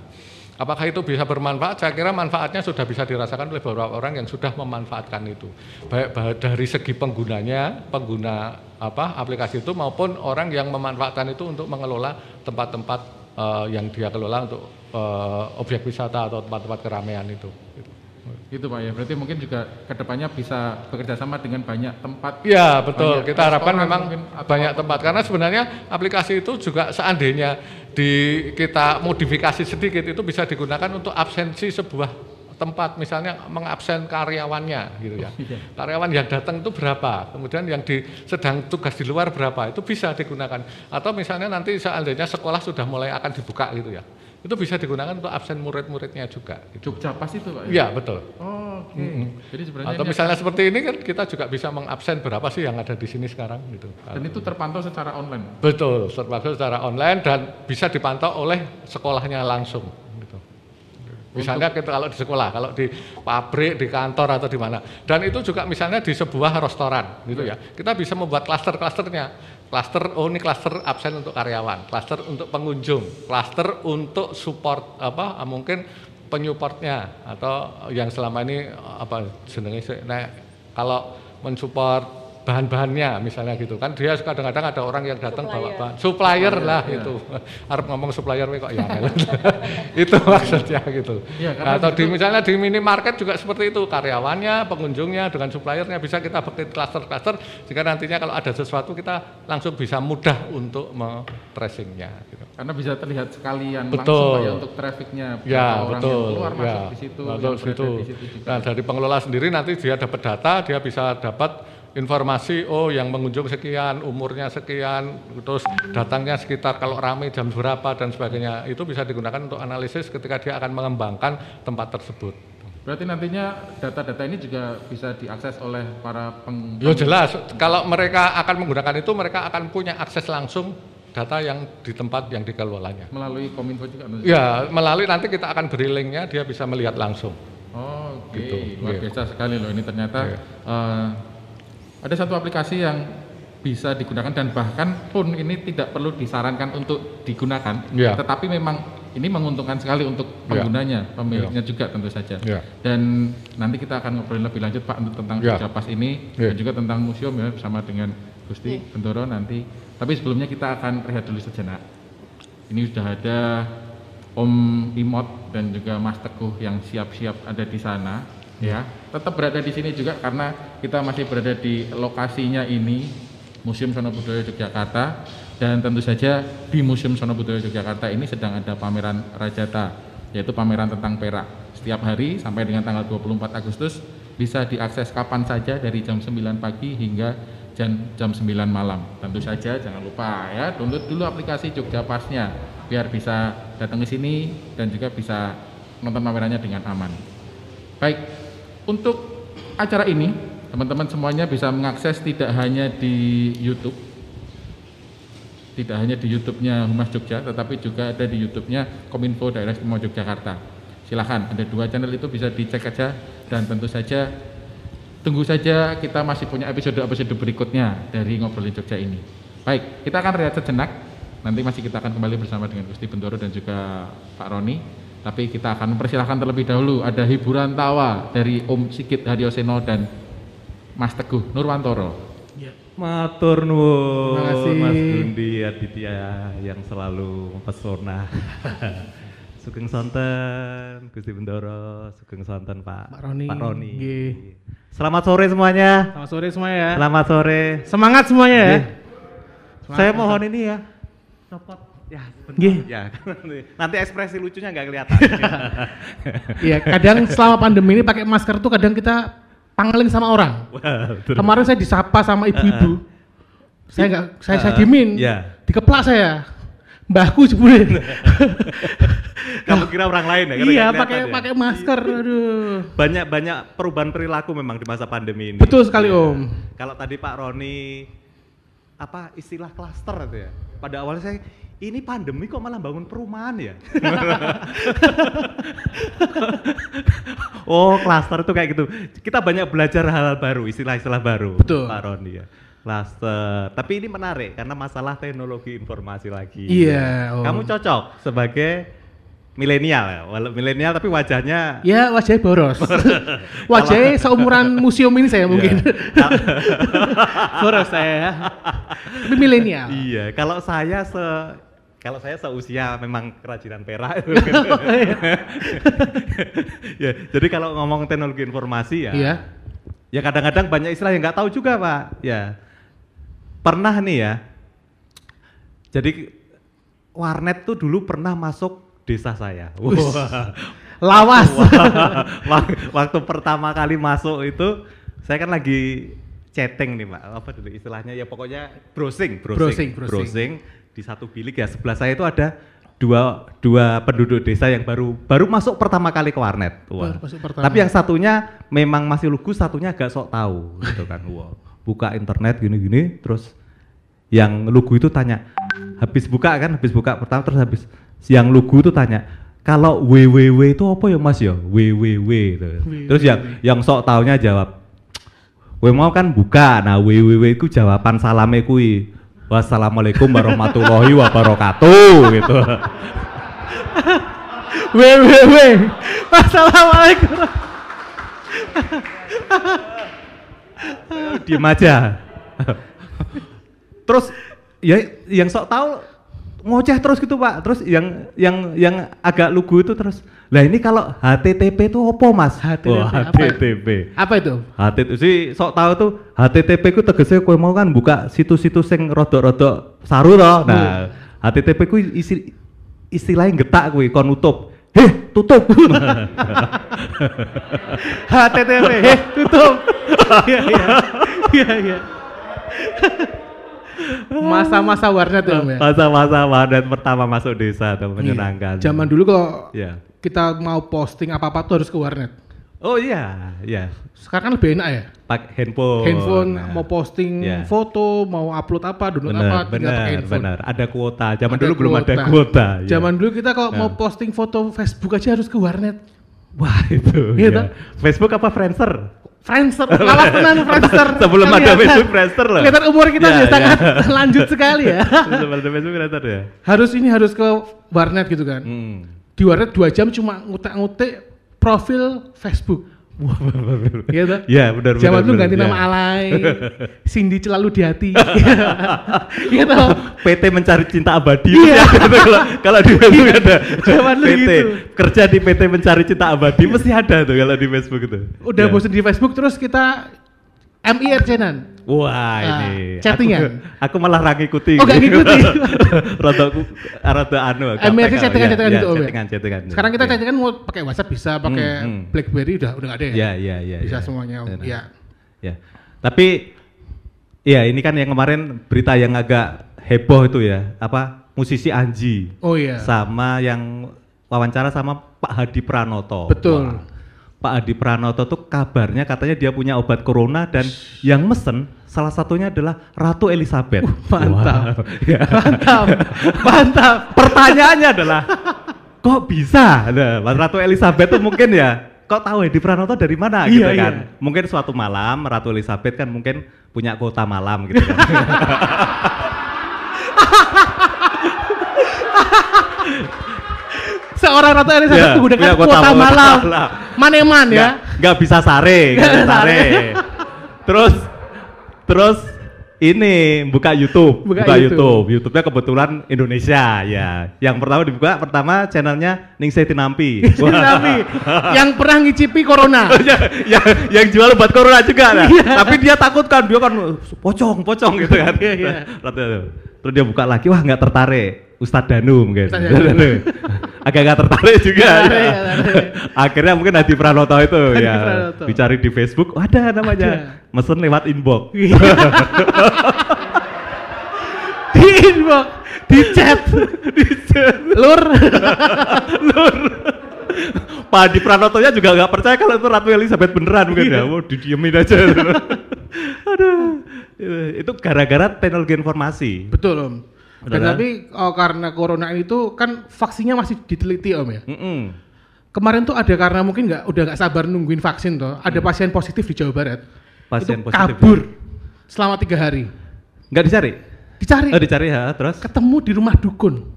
[SPEAKER 4] Apakah itu bisa bermanfaat? Saya kira manfaatnya sudah bisa dirasakan oleh beberapa orang yang sudah memanfaatkan itu. Baik dari segi penggunanya, pengguna apa aplikasi itu maupun orang yang memanfaatkan itu untuk mengelola tempat-tempat uh, yang dia kelola untuk uh, objek wisata atau tempat-tempat keramaian itu. Gitu.
[SPEAKER 3] Gitu Pak ya, berarti mungkin juga ke depannya bisa bekerja sama dengan banyak tempat.
[SPEAKER 4] Ya betul, kita harapkan memang banyak tempat karena sebenarnya aplikasi itu juga seandainya di kita modifikasi sedikit itu bisa digunakan untuk absensi sebuah tempat misalnya mengabsen karyawannya gitu ya. Iya. Karyawan yang datang itu berapa, kemudian yang di sedang tugas di luar berapa, itu bisa digunakan. Atau misalnya nanti seandainya sekolah sudah mulai akan dibuka gitu ya itu bisa digunakan untuk absen murid-muridnya juga.
[SPEAKER 3] Gitu. Jogja pas itu Pak?
[SPEAKER 4] Iya betul.
[SPEAKER 3] Oh, oke. Okay. Mm -hmm.
[SPEAKER 4] Jadi sebenarnya atau misalnya seperti ini kan kita juga bisa mengabsen berapa sih yang ada di sini sekarang gitu.
[SPEAKER 3] Dan itu terpantau secara online.
[SPEAKER 4] Betul, terpantau secara online dan bisa dipantau oleh sekolahnya langsung. Gitu. Misalnya kita kalau di sekolah, kalau di pabrik, di kantor atau di mana. Dan itu juga misalnya di sebuah restoran gitu ya. Kita bisa membuat klaster-klasternya Klaster, oh ini klaster absen untuk karyawan, klaster untuk pengunjung, klaster untuk support apa mungkin penyupportnya atau yang selama ini apa jenenge nah, kalau mensupport bahan-bahannya misalnya gitu kan. Dia kadang-kadang ada orang yang datang bawa bahan. Supplier lah ya. itu. [LAUGHS] Harus ngomong supplier kok ya [LAUGHS] itu maksudnya gitu. Ya, atau di misalnya di minimarket juga seperti itu. Karyawannya pengunjungnya dengan suppliernya bisa kita bikin cluster-cluster jika nantinya kalau ada sesuatu kita langsung bisa mudah untuk tracingnya gitu.
[SPEAKER 3] karena bisa terlihat sekalian betul. langsung ya untuk trafficnya.
[SPEAKER 4] Ya betul. keluar ya, masuk di situ betul, situ. Di situ nah dari pengelola sendiri nanti dia dapat data dia bisa dapat informasi oh yang mengunjung sekian, umurnya sekian, terus datangnya sekitar kalau ramai jam berapa dan sebagainya. Itu bisa digunakan untuk analisis ketika dia akan mengembangkan tempat tersebut.
[SPEAKER 3] Berarti nantinya data-data ini juga bisa diakses oleh para
[SPEAKER 4] peng... Ya jelas, kalau mereka akan menggunakan itu mereka akan punya akses langsung data yang di tempat yang dikelolanya.
[SPEAKER 3] Melalui Kominfo juga?
[SPEAKER 4] Ya, melalui nanti kita akan beri linknya, dia bisa melihat langsung.
[SPEAKER 3] Oh, oke. Okay. Gitu. Luar biasa sekali loh ini ternyata yeah. Iya. uh, ada satu aplikasi yang bisa digunakan dan bahkan pun ini tidak perlu disarankan untuk digunakan, yeah. tetapi memang ini menguntungkan sekali untuk ya. penggunanya, yeah. pemiliknya yeah. juga tentu saja. Yeah. Dan nanti kita akan ngobrol lebih lanjut Pak untuk tentang yeah. Pas ini yeah. dan juga tentang museum ya bersama dengan Gusti yeah. Bendoro nanti. Tapi sebelumnya kita akan rehat dulu sejenak. Ini sudah ada Om Imot dan juga Mas Teguh yang siap-siap ada di sana ya tetap berada di sini juga karena kita masih berada di lokasinya ini Museum Sono Budaya Yogyakarta. Dan tentu saja di Museum Sono Budaya Yogyakarta ini sedang ada pameran Rajata yaitu pameran tentang perak. Setiap hari sampai dengan tanggal 24 Agustus bisa diakses kapan saja dari jam 9 pagi hingga jam jam 9 malam. Tentu saja jangan lupa ya download dulu aplikasi Jogja Pasnya biar bisa datang ke sini dan juga bisa nonton pamerannya dengan aman. Baik untuk acara ini, teman-teman semuanya bisa mengakses tidak hanya di YouTube, tidak hanya di YouTube-nya Humas Jogja, tetapi juga ada di YouTube-nya Kominfo Daerah Istimewa Yogyakarta. Silahkan, ada dua channel itu bisa dicek aja dan tentu saja tunggu saja kita masih punya episode-episode berikutnya dari ngobrolin Jogja ini. Baik, kita akan rehat sejenak. Nanti masih kita akan kembali bersama dengan Gusti Bendoro dan juga Pak Roni. Tapi kita akan mempersilahkan terlebih dahulu ada hiburan tawa dari Om Sikit Haryoseno dan Mas Teguh Nurwantoro.
[SPEAKER 6] Ya. Matur nuwun Mas Gundi Aditya yang selalu mempesona. [LAUGHS] Sugeng sonten Gusti Bendoro, sugeng sonten Pak
[SPEAKER 3] Pak Roni.
[SPEAKER 6] Pak Roni. Selamat sore semuanya.
[SPEAKER 3] Selamat sore semuanya ya.
[SPEAKER 6] Selamat sore.
[SPEAKER 3] Semangat semuanya ya.
[SPEAKER 6] Semangat Saya mohon ini ya. Copot Ya, benar. Ya, nanti ekspresi lucunya nggak kelihatan. [LAUGHS]
[SPEAKER 3] Iya, kadang selama pandemi ini pakai masker tuh kadang kita pangling sama orang. Wah, Kemarin saya disapa sama ibu-ibu. Uh, uh. Saya nggak, saya uh, saya dimin. Yeah. Dikeplak saya. Mbahku jebule. [LAUGHS]
[SPEAKER 6] Kamu kira orang lain ya?
[SPEAKER 3] Iya, pakai ya? pakai masker. Aduh.
[SPEAKER 6] Banyak banyak perubahan perilaku memang di masa pandemi ini.
[SPEAKER 3] Betul sekali, ya. Om.
[SPEAKER 6] Kalau tadi Pak Roni apa istilah klaster itu ya? Pada awalnya saya ini pandemi kok malah bangun perumahan ya? [LAUGHS] oh, klaster itu kayak gitu. Kita banyak belajar hal-hal baru, istilah-istilah baru.
[SPEAKER 7] Betul.
[SPEAKER 6] Pak Roni ya. Klaster. Tapi ini menarik karena masalah teknologi informasi lagi.
[SPEAKER 7] Iya, oh.
[SPEAKER 6] Kamu cocok sebagai milenial ya. Walau milenial tapi wajahnya
[SPEAKER 7] Ya wajahnya boros. [LAUGHS] wajahnya seumuran museum ini saya mungkin.
[SPEAKER 6] Iya. [LAUGHS]
[SPEAKER 7] boros saya. Tapi milenial.
[SPEAKER 6] Iya, kalau saya se kalau saya seusia memang kerajinan perak. [LAUGHS] [LAUGHS] ya, jadi kalau ngomong teknologi informasi ya,
[SPEAKER 7] Iya.
[SPEAKER 6] ya kadang-kadang banyak istilah yang nggak tahu juga pak. Ya, pernah nih ya. Jadi warnet tuh dulu pernah masuk desa saya. Wah. [LAUGHS]
[SPEAKER 7] Lawas.
[SPEAKER 6] Wak- Waktu pertama kali masuk itu, saya kan lagi chatting nih pak, apa dulu istilahnya ya pokoknya browsing,
[SPEAKER 7] Browsing,
[SPEAKER 6] browsing,
[SPEAKER 7] browsing.
[SPEAKER 6] Di satu bilik ya sebelah saya itu ada dua dua penduduk desa yang baru baru masuk pertama kali ke warnet. Wah. Tapi yang satunya memang masih lugu, satunya agak sok tahu gitu kan. [LAUGHS] Wah, buka internet gini-gini, terus yang lugu itu tanya, habis buka kan, habis buka pertama terus habis yang lugu itu tanya, kalau www itu apa ya mas ya? www itu. Terus yang yang sok taunya jawab, Kowe mau kan buka, nah www itu jawaban salame kui. Wassalamualaikum warahmatullahi wabarakatuh gitu. [LAUGHS]
[SPEAKER 7] Weh weh weh. Assalamualaikum.
[SPEAKER 6] Diem aja. terus ya yang sok tahu ngoceh terus gitu pak. Terus yang yang yang agak lugu itu terus. Lah ini kalau HTTP itu apa mas?
[SPEAKER 7] HTTP
[SPEAKER 6] Oh,
[SPEAKER 7] apa?
[SPEAKER 6] HTTP.
[SPEAKER 7] Apa itu?
[SPEAKER 6] HTTP sih sok tahu tuh HTTP ku tegese kowe mau kan buka situs-situs sing rodok-rodok saru toh. Nah, HTTP ku isi istilahnya getak kuwi kon nutup. Heh, tutup. [LAUGHS]
[SPEAKER 7] HTTP. Eh, tutup. Iya iya. Iya iya. [LAUGHS] Masa-masa warnet ya, ya.
[SPEAKER 6] Masa-masa warnet pertama masuk desa tuh menyenangkan.
[SPEAKER 7] Iya. Zaman dulu kalau
[SPEAKER 6] Ya.
[SPEAKER 7] kita mau posting apa-apa tuh harus ke warnet.
[SPEAKER 6] Oh iya, iya.
[SPEAKER 7] Sekarang kan lebih enak ya.
[SPEAKER 6] Pakai handphone.
[SPEAKER 7] handphone
[SPEAKER 6] Nah,
[SPEAKER 7] mau posting
[SPEAKER 6] Ya.
[SPEAKER 7] foto, mau upload apa, download
[SPEAKER 6] benar,
[SPEAKER 7] apa, tinggal pakai
[SPEAKER 6] benar,
[SPEAKER 7] handphone.
[SPEAKER 6] benar. Ada kuota. Zaman
[SPEAKER 7] Ada
[SPEAKER 6] dulu belum ada kuota. ya.
[SPEAKER 7] Zaman dulu kita kalau
[SPEAKER 6] Nah.
[SPEAKER 7] mau posting foto Facebook aja harus ke warnet.
[SPEAKER 6] Wah itu.
[SPEAKER 7] Iya
[SPEAKER 6] ya. Facebook apa Friendster?
[SPEAKER 7] Friendster, [LAUGHS] lawas tenan Friendster.
[SPEAKER 6] Sebelum ada Facebook Friendster loh.
[SPEAKER 7] Kelihatan umur kita
[SPEAKER 6] Ya,
[SPEAKER 7] sudah
[SPEAKER 6] ya.
[SPEAKER 7] sangat [LAUGHS] lanjut sekali ya. [LAUGHS]
[SPEAKER 6] Sebelum ada Facebook Friendster ya.
[SPEAKER 7] harus ini harus ke warnet gitu kan.
[SPEAKER 6] Hmm.
[SPEAKER 7] Di warnet dua jam cuma ngutek-ngutek profil Facebook. Iya toh?
[SPEAKER 6] Ya benar
[SPEAKER 7] dulu
[SPEAKER 6] benar,
[SPEAKER 7] ganti
[SPEAKER 6] ya.
[SPEAKER 7] nama alay, [LAUGHS] Cindy selalu di hati. [LAUGHS] Iya toh?
[SPEAKER 6] PT mencari cinta abadi.
[SPEAKER 7] Iya. [LAUGHS]
[SPEAKER 6] Tuh kalau kalau di Facebook ada.
[SPEAKER 7] Zaman dulu
[SPEAKER 6] PT
[SPEAKER 7] gitu.
[SPEAKER 6] kerja di PT mencari cinta abadi mesti ada tuh kalau di Facebook itu.
[SPEAKER 7] Udah
[SPEAKER 6] Ya.
[SPEAKER 7] bosan di Facebook terus kita MIRC-nan.
[SPEAKER 6] Wah
[SPEAKER 7] Ah,
[SPEAKER 6] ini
[SPEAKER 7] chattingan.
[SPEAKER 6] Aku, aku malah ra ngikuti.
[SPEAKER 7] Oh, nggak ngikuti. [LAUGHS]
[SPEAKER 6] rada aku rada anu.
[SPEAKER 7] MIRC
[SPEAKER 6] gaptek,
[SPEAKER 7] chattingan
[SPEAKER 6] ya,
[SPEAKER 7] chattingan
[SPEAKER 6] ya,
[SPEAKER 7] gitu ya?
[SPEAKER 6] Chattingan chattingan.
[SPEAKER 7] Sekarang kita
[SPEAKER 6] Ya.
[SPEAKER 7] chattingan mau pakai WhatsApp bisa, pakai
[SPEAKER 6] Hmm, hmm.
[SPEAKER 7] BlackBerry udah udah nggak ada ya?
[SPEAKER 6] Ya ya ya.
[SPEAKER 7] Bisa
[SPEAKER 6] ya.
[SPEAKER 7] semuanya Om.
[SPEAKER 6] Benar.
[SPEAKER 7] Ya.
[SPEAKER 6] Ya. Tapi ya ini kan yang kemarin berita yang agak heboh itu ya, apa musisi Anji
[SPEAKER 7] Oh iya.
[SPEAKER 6] sama yang wawancara sama Pak Hadi Pranoto.
[SPEAKER 7] Betul.
[SPEAKER 6] Wah, Pak Hadi Pranoto tuh kabarnya katanya dia punya obat corona dan yang mesen salah satunya adalah Ratu Elizabeth.
[SPEAKER 7] mantap.
[SPEAKER 6] Wah, ya.
[SPEAKER 7] Mantap. Mantap.
[SPEAKER 6] Pertanyaannya adalah kok bisa? Nah, Ratu Elizabeth tuh mungkin ya kok tahu Hedi Pranoto dari mana gitu
[SPEAKER 7] Iya,
[SPEAKER 6] kan?
[SPEAKER 7] iya.
[SPEAKER 6] Mungkin suatu malam Ratu Elizabeth kan mungkin punya kota malam gitu kan. [LAUGHS]
[SPEAKER 7] Seorang Ratu Elizabeth
[SPEAKER 6] Ya,
[SPEAKER 7] menggunakan kuota,
[SPEAKER 6] kota
[SPEAKER 7] malam.
[SPEAKER 6] malam.
[SPEAKER 7] Maneman ya.
[SPEAKER 6] Nggak, bisa sare, [LAUGHS] nggak bisa sare. terus terus ini buka YouTube,
[SPEAKER 7] Buka
[SPEAKER 6] buka,
[SPEAKER 7] YouTube.
[SPEAKER 6] YouTube. YouTube-nya kebetulan Indonesia ya. Yang pertama dibuka pertama channelnya Ningsih Tinampi. [LAUGHS]
[SPEAKER 7] Tapi yang pernah ngicipi corona.
[SPEAKER 6] yang, [LAUGHS] yang, yang jual obat corona juga nah. Tapi dia takut kan dia kan pocong pocong gitu kan
[SPEAKER 7] Iya, iya.
[SPEAKER 6] Terus dia buka lagi wah nggak tertarik Ustadz Danum gitu
[SPEAKER 7] Ustadz Danum.
[SPEAKER 6] agak nggak tertarik juga ya.
[SPEAKER 7] tertarik, [LAUGHS]
[SPEAKER 6] akhirnya mungkin Hadi Pranoto itu
[SPEAKER 7] Hadi
[SPEAKER 6] ya
[SPEAKER 7] Pranoto.
[SPEAKER 6] dicari di Facebook oh, ada namanya
[SPEAKER 7] Ada.
[SPEAKER 6] mesen lewat inbox [LAUGHS]
[SPEAKER 7] Iya. di inbox, di chat, di chat. [LAUGHS] Lur.
[SPEAKER 6] Pak Hadi Pranotonya juga nggak percaya kalau itu Ratu Elizabeth beneran mungkin
[SPEAKER 7] Iya.
[SPEAKER 6] ya mau didiemin aja aduh itu gara-gara teknologi informasi
[SPEAKER 7] Betul Om. Dan
[SPEAKER 6] kan?
[SPEAKER 7] tapi oh, karena corona ini tuh kan vaksinnya masih diteliti Om ya.
[SPEAKER 6] Mm-mm.
[SPEAKER 7] kemarin tuh ada karena mungkin nggak udah nggak sabar nungguin vaksin toh, ada pasien positif di Jawa Barat.
[SPEAKER 6] Pasien
[SPEAKER 7] itu
[SPEAKER 6] positif.
[SPEAKER 7] kabur selama tiga hari.
[SPEAKER 6] Nggak dicari?
[SPEAKER 7] Dicari,
[SPEAKER 6] Oh dicari ya, terus
[SPEAKER 7] ketemu di rumah dukun.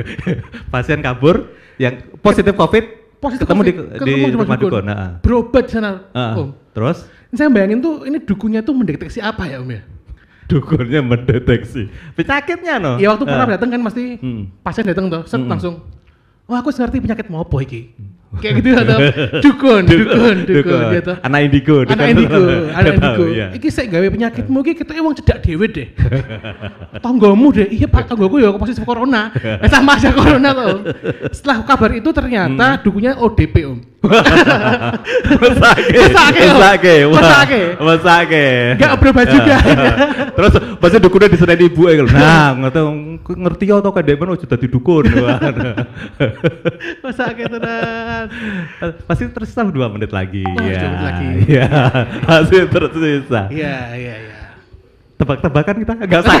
[SPEAKER 7] [LAUGHS]
[SPEAKER 6] pasien kabur yang positif COVID
[SPEAKER 7] Positif
[SPEAKER 6] ketemu di,
[SPEAKER 7] COVID,
[SPEAKER 6] di,
[SPEAKER 7] ketemu
[SPEAKER 6] rumah dukun. Nah,
[SPEAKER 7] Berobat di sana.
[SPEAKER 6] ah.
[SPEAKER 7] Om.
[SPEAKER 6] Terus
[SPEAKER 7] Ini saya bayangin tuh ini dukunnya tuh mendeteksi apa ya Om ya?
[SPEAKER 6] Dukunnya mendeteksi penyakitnya no.
[SPEAKER 7] Ya waktu pernah
[SPEAKER 6] Ah.
[SPEAKER 7] datang kan pasti
[SPEAKER 6] Hmm.
[SPEAKER 7] pasien datang tuh, set
[SPEAKER 6] Hmm.
[SPEAKER 7] langsung, wah aku ngerti penyakit mau apa iki. Kayak gitu atau [LAUGHS] dukun, dukun, dukun, gitu.
[SPEAKER 6] Anak indigo.
[SPEAKER 7] Anak indigo, [LAUGHS] anak indigo.
[SPEAKER 6] iya.
[SPEAKER 7] Iki saya gawe penyakitmu iki kita emang cedak dewe deh. [LAUGHS] Tonggomu deh, iya pak tonggoku ya positif corona. Eh, sama aja corona tuh. Setelah kabar itu ternyata
[SPEAKER 6] Hmm.
[SPEAKER 7] dukunnya ODP om. Om.
[SPEAKER 6] Mesake. wah.
[SPEAKER 7] Mesake.
[SPEAKER 6] Mesake.
[SPEAKER 7] Nggak berobat juga.
[SPEAKER 6] Ya. Terus pasti dukunnya diseneni ibu e Nah, ngerti ngerti ya to kadek men sudah didukun. Wah.
[SPEAKER 7] Masa kayak tenan. [LAUGHS]
[SPEAKER 6] Pasti tersisa dua menit lagi.
[SPEAKER 7] Oh,
[SPEAKER 6] ya.
[SPEAKER 7] menit lagi.
[SPEAKER 6] Iya. [LAUGHS] Masih tersisa.
[SPEAKER 7] Iya, iya, iya.
[SPEAKER 6] Tebak-tebakan kita enggak usah. [LAUGHS]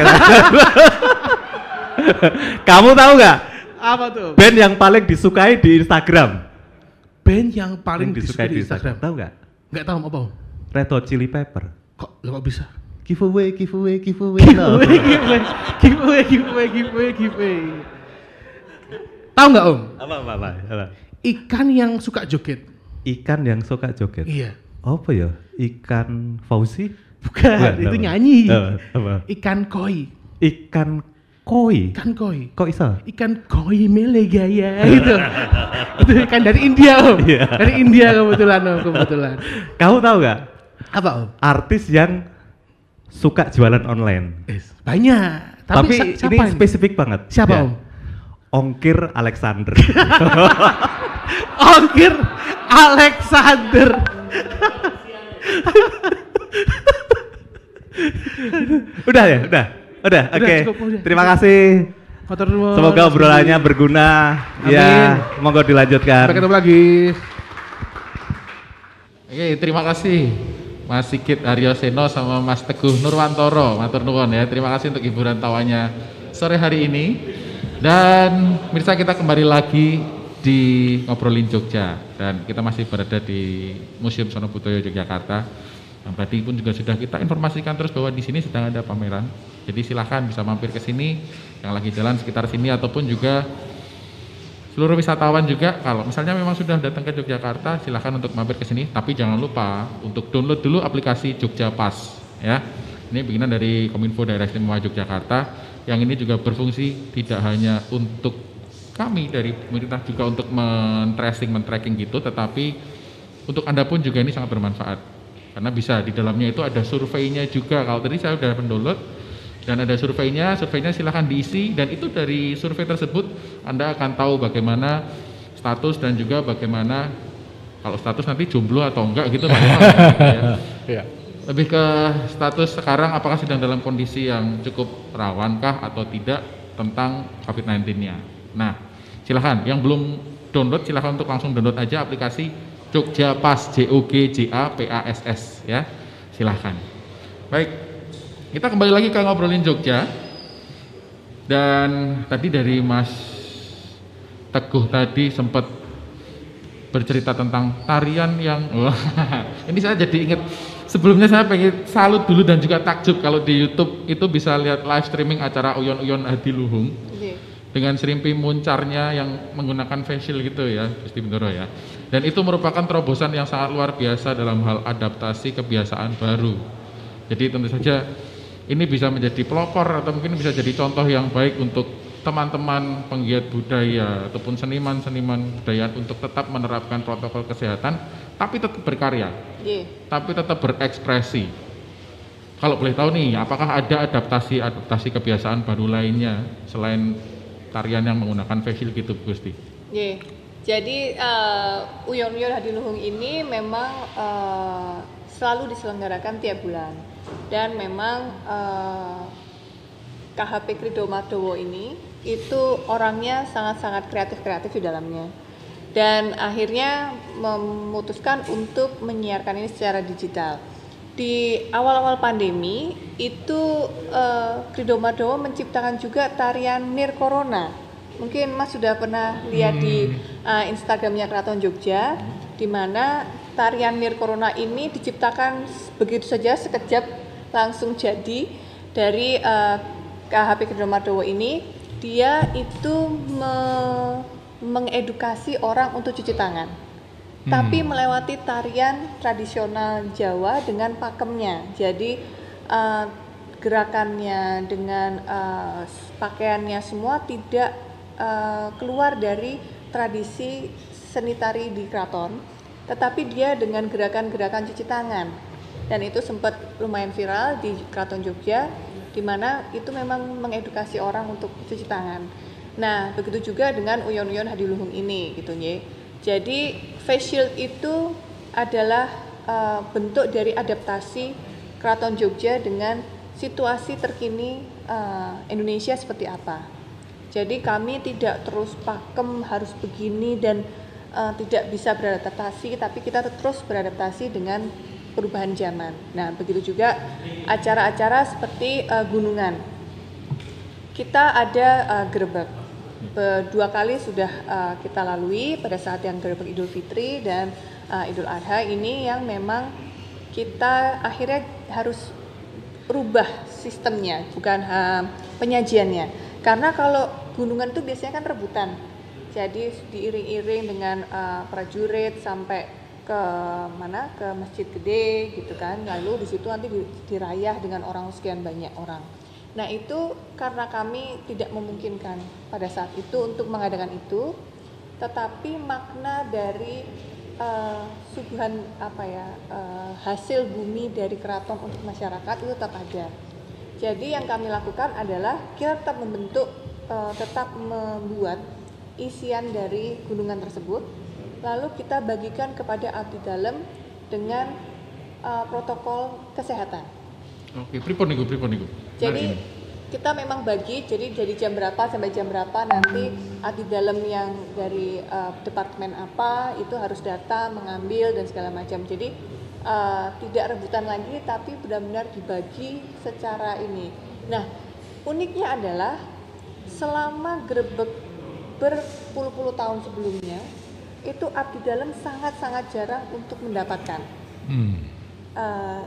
[SPEAKER 6] Kamu tahu nggak
[SPEAKER 7] Apa tuh?
[SPEAKER 6] band yang paling disukai di Instagram?
[SPEAKER 7] Band yang paling
[SPEAKER 6] Yang
[SPEAKER 7] disukai di Instagram.
[SPEAKER 6] Tahu nggak?
[SPEAKER 7] Nggak tahu apa.
[SPEAKER 6] Red Hot Chili Pepper.
[SPEAKER 7] Kok, lo kok bisa?
[SPEAKER 6] Giveaway, giveaway, giveaway. no.
[SPEAKER 7] giveaway, giveaway, giveaway, giveaway, giveaway, giveaway. Tahu nggak om?
[SPEAKER 6] apa, apa, apa, apa?
[SPEAKER 7] Ikan yang suka joget.
[SPEAKER 6] Ikan yang suka joget.
[SPEAKER 7] Iya.
[SPEAKER 6] Apa ya? Ikan Fauzi?
[SPEAKER 7] Bukan, itu
[SPEAKER 6] apa?
[SPEAKER 7] nyanyi.
[SPEAKER 6] Apa? apa?
[SPEAKER 7] Ikan koi.
[SPEAKER 6] Ikan koi.
[SPEAKER 7] Ikan koi.
[SPEAKER 6] Kok bisa?
[SPEAKER 7] Ikan koi mele gaya gitu. [LAUGHS] itu ikan dari India om.
[SPEAKER 6] Iya.
[SPEAKER 7] Dari India kebetulan om, kebetulan.
[SPEAKER 6] Kamu tahu nggak?
[SPEAKER 7] Apa om?
[SPEAKER 6] Artis yang suka jualan online.
[SPEAKER 7] Yes. Banyak. Tapi,
[SPEAKER 6] Tapi, ini
[SPEAKER 7] ini?
[SPEAKER 6] spesifik banget.
[SPEAKER 7] Siapa
[SPEAKER 6] Ya.
[SPEAKER 7] om?
[SPEAKER 6] Ongkir Alexander. [LAUGHS]
[SPEAKER 7] Ongkir Alexander. [LAUGHS]
[SPEAKER 6] udah ya, udah. Udah, oke.
[SPEAKER 7] Cukup, udah.
[SPEAKER 6] Terima kasih. Semoga obrolannya berguna.
[SPEAKER 7] Amin.
[SPEAKER 6] Ya, monggo dilanjutkan.
[SPEAKER 7] Sampai ketemu lagi.
[SPEAKER 3] Oke, terima kasih Mas Sigit Haryoseno sama Mas Teguh Nurwantoro. Matur nuwun ya. Terima kasih untuk hiburan tawanya sore hari ini. Dan mirsa kita kembali lagi di ngobrolin Jogja. Dan kita masih berada di Museum Sono Budoyo Yogyakarta. Yang tadi pun juga sudah kita informasikan terus bahwa di sini sedang ada pameran. Jadi silahkan bisa mampir ke sini. Yang lagi jalan sekitar sini ataupun juga seluruh wisatawan juga. Kalau misalnya memang sudah datang ke Yogyakarta silahkan untuk mampir ke sini. Tapi jangan lupa untuk download dulu aplikasi Jogja Pass ya. Ini bikinan dari Kominfo Daerah Istimewa Yogyakarta yang ini juga berfungsi tidak hanya untuk kami dari pemerintah juga untuk men-tracing, men-tracking gitu tetapi untuk Anda pun juga ini sangat bermanfaat karena bisa di dalamnya itu ada surveinya juga kalau tadi saya sudah mendownload dan ada surveinya, surveinya silahkan diisi dan itu dari survei tersebut Anda akan tahu bagaimana status dan juga bagaimana kalau status nanti jomblo atau enggak gitu Pak. [LAUGHS] ya. Lebih ke status sekarang apakah sedang dalam kondisi yang cukup rawankah atau tidak tentang COVID-19-nya. Nah, silahkan yang belum download silahkan untuk langsung download aja aplikasi Jogja Pas J O G J A P A S S ya. Silahkan. Baik, kita kembali lagi ke ngobrolin Jogja. Dan tadi dari Mas Teguh tadi sempat bercerita tentang tarian yang wah, [LAUGHS] ini saya jadi ingat sebelumnya saya pengen salut dulu dan juga takjub kalau di YouTube itu bisa lihat live streaming acara Uyon Uyon Hadi Luhung
[SPEAKER 5] Iya.
[SPEAKER 3] dengan serimpi muncarnya yang menggunakan facial gitu ya, Gusti Bendoro ya. Dan itu merupakan terobosan yang sangat luar biasa dalam hal adaptasi kebiasaan baru. Jadi tentu saja ini bisa menjadi pelopor atau mungkin bisa jadi contoh yang baik untuk teman-teman penggiat budaya ataupun seniman-seniman budaya untuk tetap menerapkan protokol kesehatan tapi tetap berkarya,
[SPEAKER 5] Iya.
[SPEAKER 3] tapi tetap berekspresi. Kalau boleh tahu nih, apakah ada adaptasi-adaptasi kebiasaan baru lainnya selain tarian yang menggunakan facial gitu, Gusti?
[SPEAKER 5] Iya. Jadi uh, Uyon Uyon Hadi Luhung ini memang uh, selalu diselenggarakan tiap bulan dan memang uh, KHP Krido Madowo ini itu orangnya sangat-sangat kreatif-kreatif di dalamnya dan akhirnya memutuskan untuk menyiarkan ini secara digital. Di awal-awal pandemi itu uh, Krido Madowo menciptakan juga tarian Nir Corona mungkin Mas sudah pernah lihat di uh, Instagramnya Keraton Jogja, di mana tarian Nir Corona ini diciptakan begitu saja sekejap langsung jadi dari uh, KHP Kedromardowo ini. Dia itu me- mengedukasi orang untuk cuci tangan, tapi melewati tarian tradisional Jawa dengan pakemnya. Jadi uh, gerakannya dengan uh, pakaiannya semua tidak uh, keluar dari tradisi seni tari di keraton, tetapi dia dengan gerakan-gerakan cuci tangan. Dan itu sempat lumayan viral di Keraton Jogja, di mana itu memang mengedukasi orang untuk cuci tangan. Nah, begitu juga dengan Uyon-Uyon Hadiluhung ini, gitu Nye. Jadi face shield itu adalah uh, bentuk dari adaptasi Keraton Jogja dengan situasi terkini uh, Indonesia seperti apa. Jadi kami tidak terus pakem harus begini dan uh, tidak bisa beradaptasi, tapi kita terus beradaptasi dengan perubahan zaman. Nah, begitu juga acara-acara seperti uh, gunungan. Kita ada uh, gerebek. Be- Dua kali sudah uh, kita lalui pada saat yang gerebek Idul Fitri dan uh, Idul Adha ini yang memang kita akhirnya harus rubah sistemnya, bukan uh, penyajiannya. Karena kalau gunungan itu biasanya kan rebutan. Jadi diiring-iring dengan uh, prajurit sampai ke mana ke masjid gede gitu kan. Lalu di situ nanti di- dirayah dengan orang sekian banyak orang. Nah itu karena kami tidak memungkinkan pada saat itu untuk mengadakan itu, tetapi makna dari eh, suguhan apa ya eh, hasil bumi dari keraton untuk masyarakat itu tetap ada. Jadi yang kami lakukan adalah kita tetap membentuk, eh, tetap membuat isian dari gunungan tersebut, lalu kita bagikan kepada abdi dalam dengan eh, protokol kesehatan.
[SPEAKER 3] Oke, pripun niku, pripun niku.
[SPEAKER 5] Jadi
[SPEAKER 3] ini.
[SPEAKER 5] kita memang bagi, jadi dari jam berapa sampai jam berapa nanti abdi dalam yang dari uh, departemen apa itu harus datang mengambil dan segala macam. Jadi uh, tidak rebutan lagi, tapi benar-benar dibagi secara ini. Nah uniknya adalah selama gerebek berpuluh-puluh tahun sebelumnya itu abdi dalam sangat-sangat jarang untuk mendapatkan
[SPEAKER 4] Hmm.
[SPEAKER 5] eh,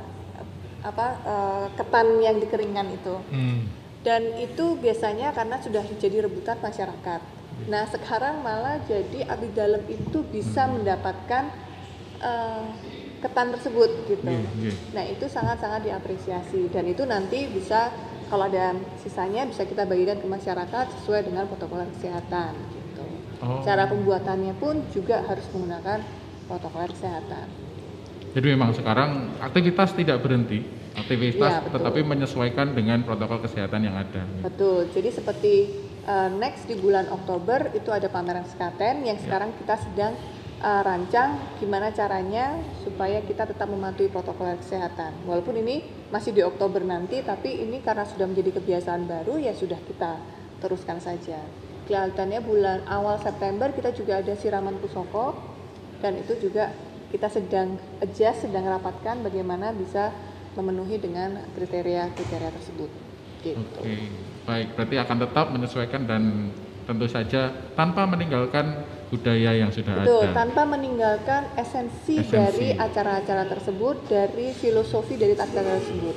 [SPEAKER 5] apa eh, ketan yang dikeringkan itu
[SPEAKER 4] Hmm.
[SPEAKER 5] dan itu biasanya karena sudah jadi rebutan masyarakat. Nah sekarang malah jadi abdi dalam itu bisa mendapatkan eh, ketan tersebut gitu.
[SPEAKER 3] Iya, iya.
[SPEAKER 5] Nah itu sangat-sangat diapresiasi dan itu nanti bisa kalau ada sisanya bisa kita bagikan ke masyarakat sesuai dengan protokol kesehatan. Gitu.
[SPEAKER 3] Oh.
[SPEAKER 5] Cara pembuatannya pun juga harus menggunakan protokol kesehatan.
[SPEAKER 3] Jadi memang sekarang aktivitas tidak berhenti, aktivitas
[SPEAKER 5] betul.
[SPEAKER 3] tetapi menyesuaikan dengan protokol kesehatan yang ada.
[SPEAKER 5] Betul. Jadi seperti uh, next di bulan Oktober itu ada pameran Skaten yang sekarang kita sedang uh, rancang gimana caranya supaya kita tetap mematuhi protokol kesehatan. Walaupun ini masih di Oktober nanti, tapi ini karena sudah menjadi kebiasaan baru ya sudah kita teruskan saja. Kelihatannya bulan awal September kita juga ada siraman pusoko dan itu juga kita sedang adjust, sedang rapatkan bagaimana bisa memenuhi dengan kriteria-kriteria tersebut. Gitu.
[SPEAKER 3] Oke, baik. Berarti akan tetap menyesuaikan dan tentu saja tanpa meninggalkan budaya yang sudah
[SPEAKER 5] Betul,
[SPEAKER 3] ada.
[SPEAKER 5] tanpa meninggalkan esensi,
[SPEAKER 3] Esensi.
[SPEAKER 5] dari acara-acara tersebut, dari filosofi dari acara tersebut.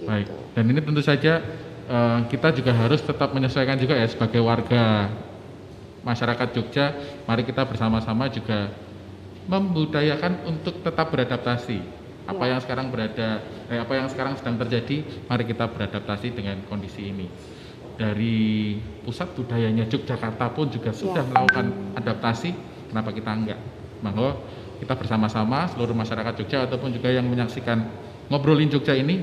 [SPEAKER 5] Gitu.
[SPEAKER 3] Baik. Dan ini tentu saja eh, kita juga harus tetap menyesuaikan juga ya sebagai warga masyarakat Jogja. Mari kita bersama-sama juga membudayakan untuk tetap beradaptasi. Apa
[SPEAKER 5] Ya.
[SPEAKER 3] yang sekarang berada, eh, apa yang sekarang sedang terjadi, mari kita beradaptasi dengan kondisi ini. Dari pusat budayanya Yogyakarta pun juga sudah
[SPEAKER 5] Ya.
[SPEAKER 3] melakukan adaptasi. Kenapa kita enggak? Bahwa kita bersama-sama seluruh masyarakat Jogja ataupun juga yang menyaksikan ngobrolin Jogja ini,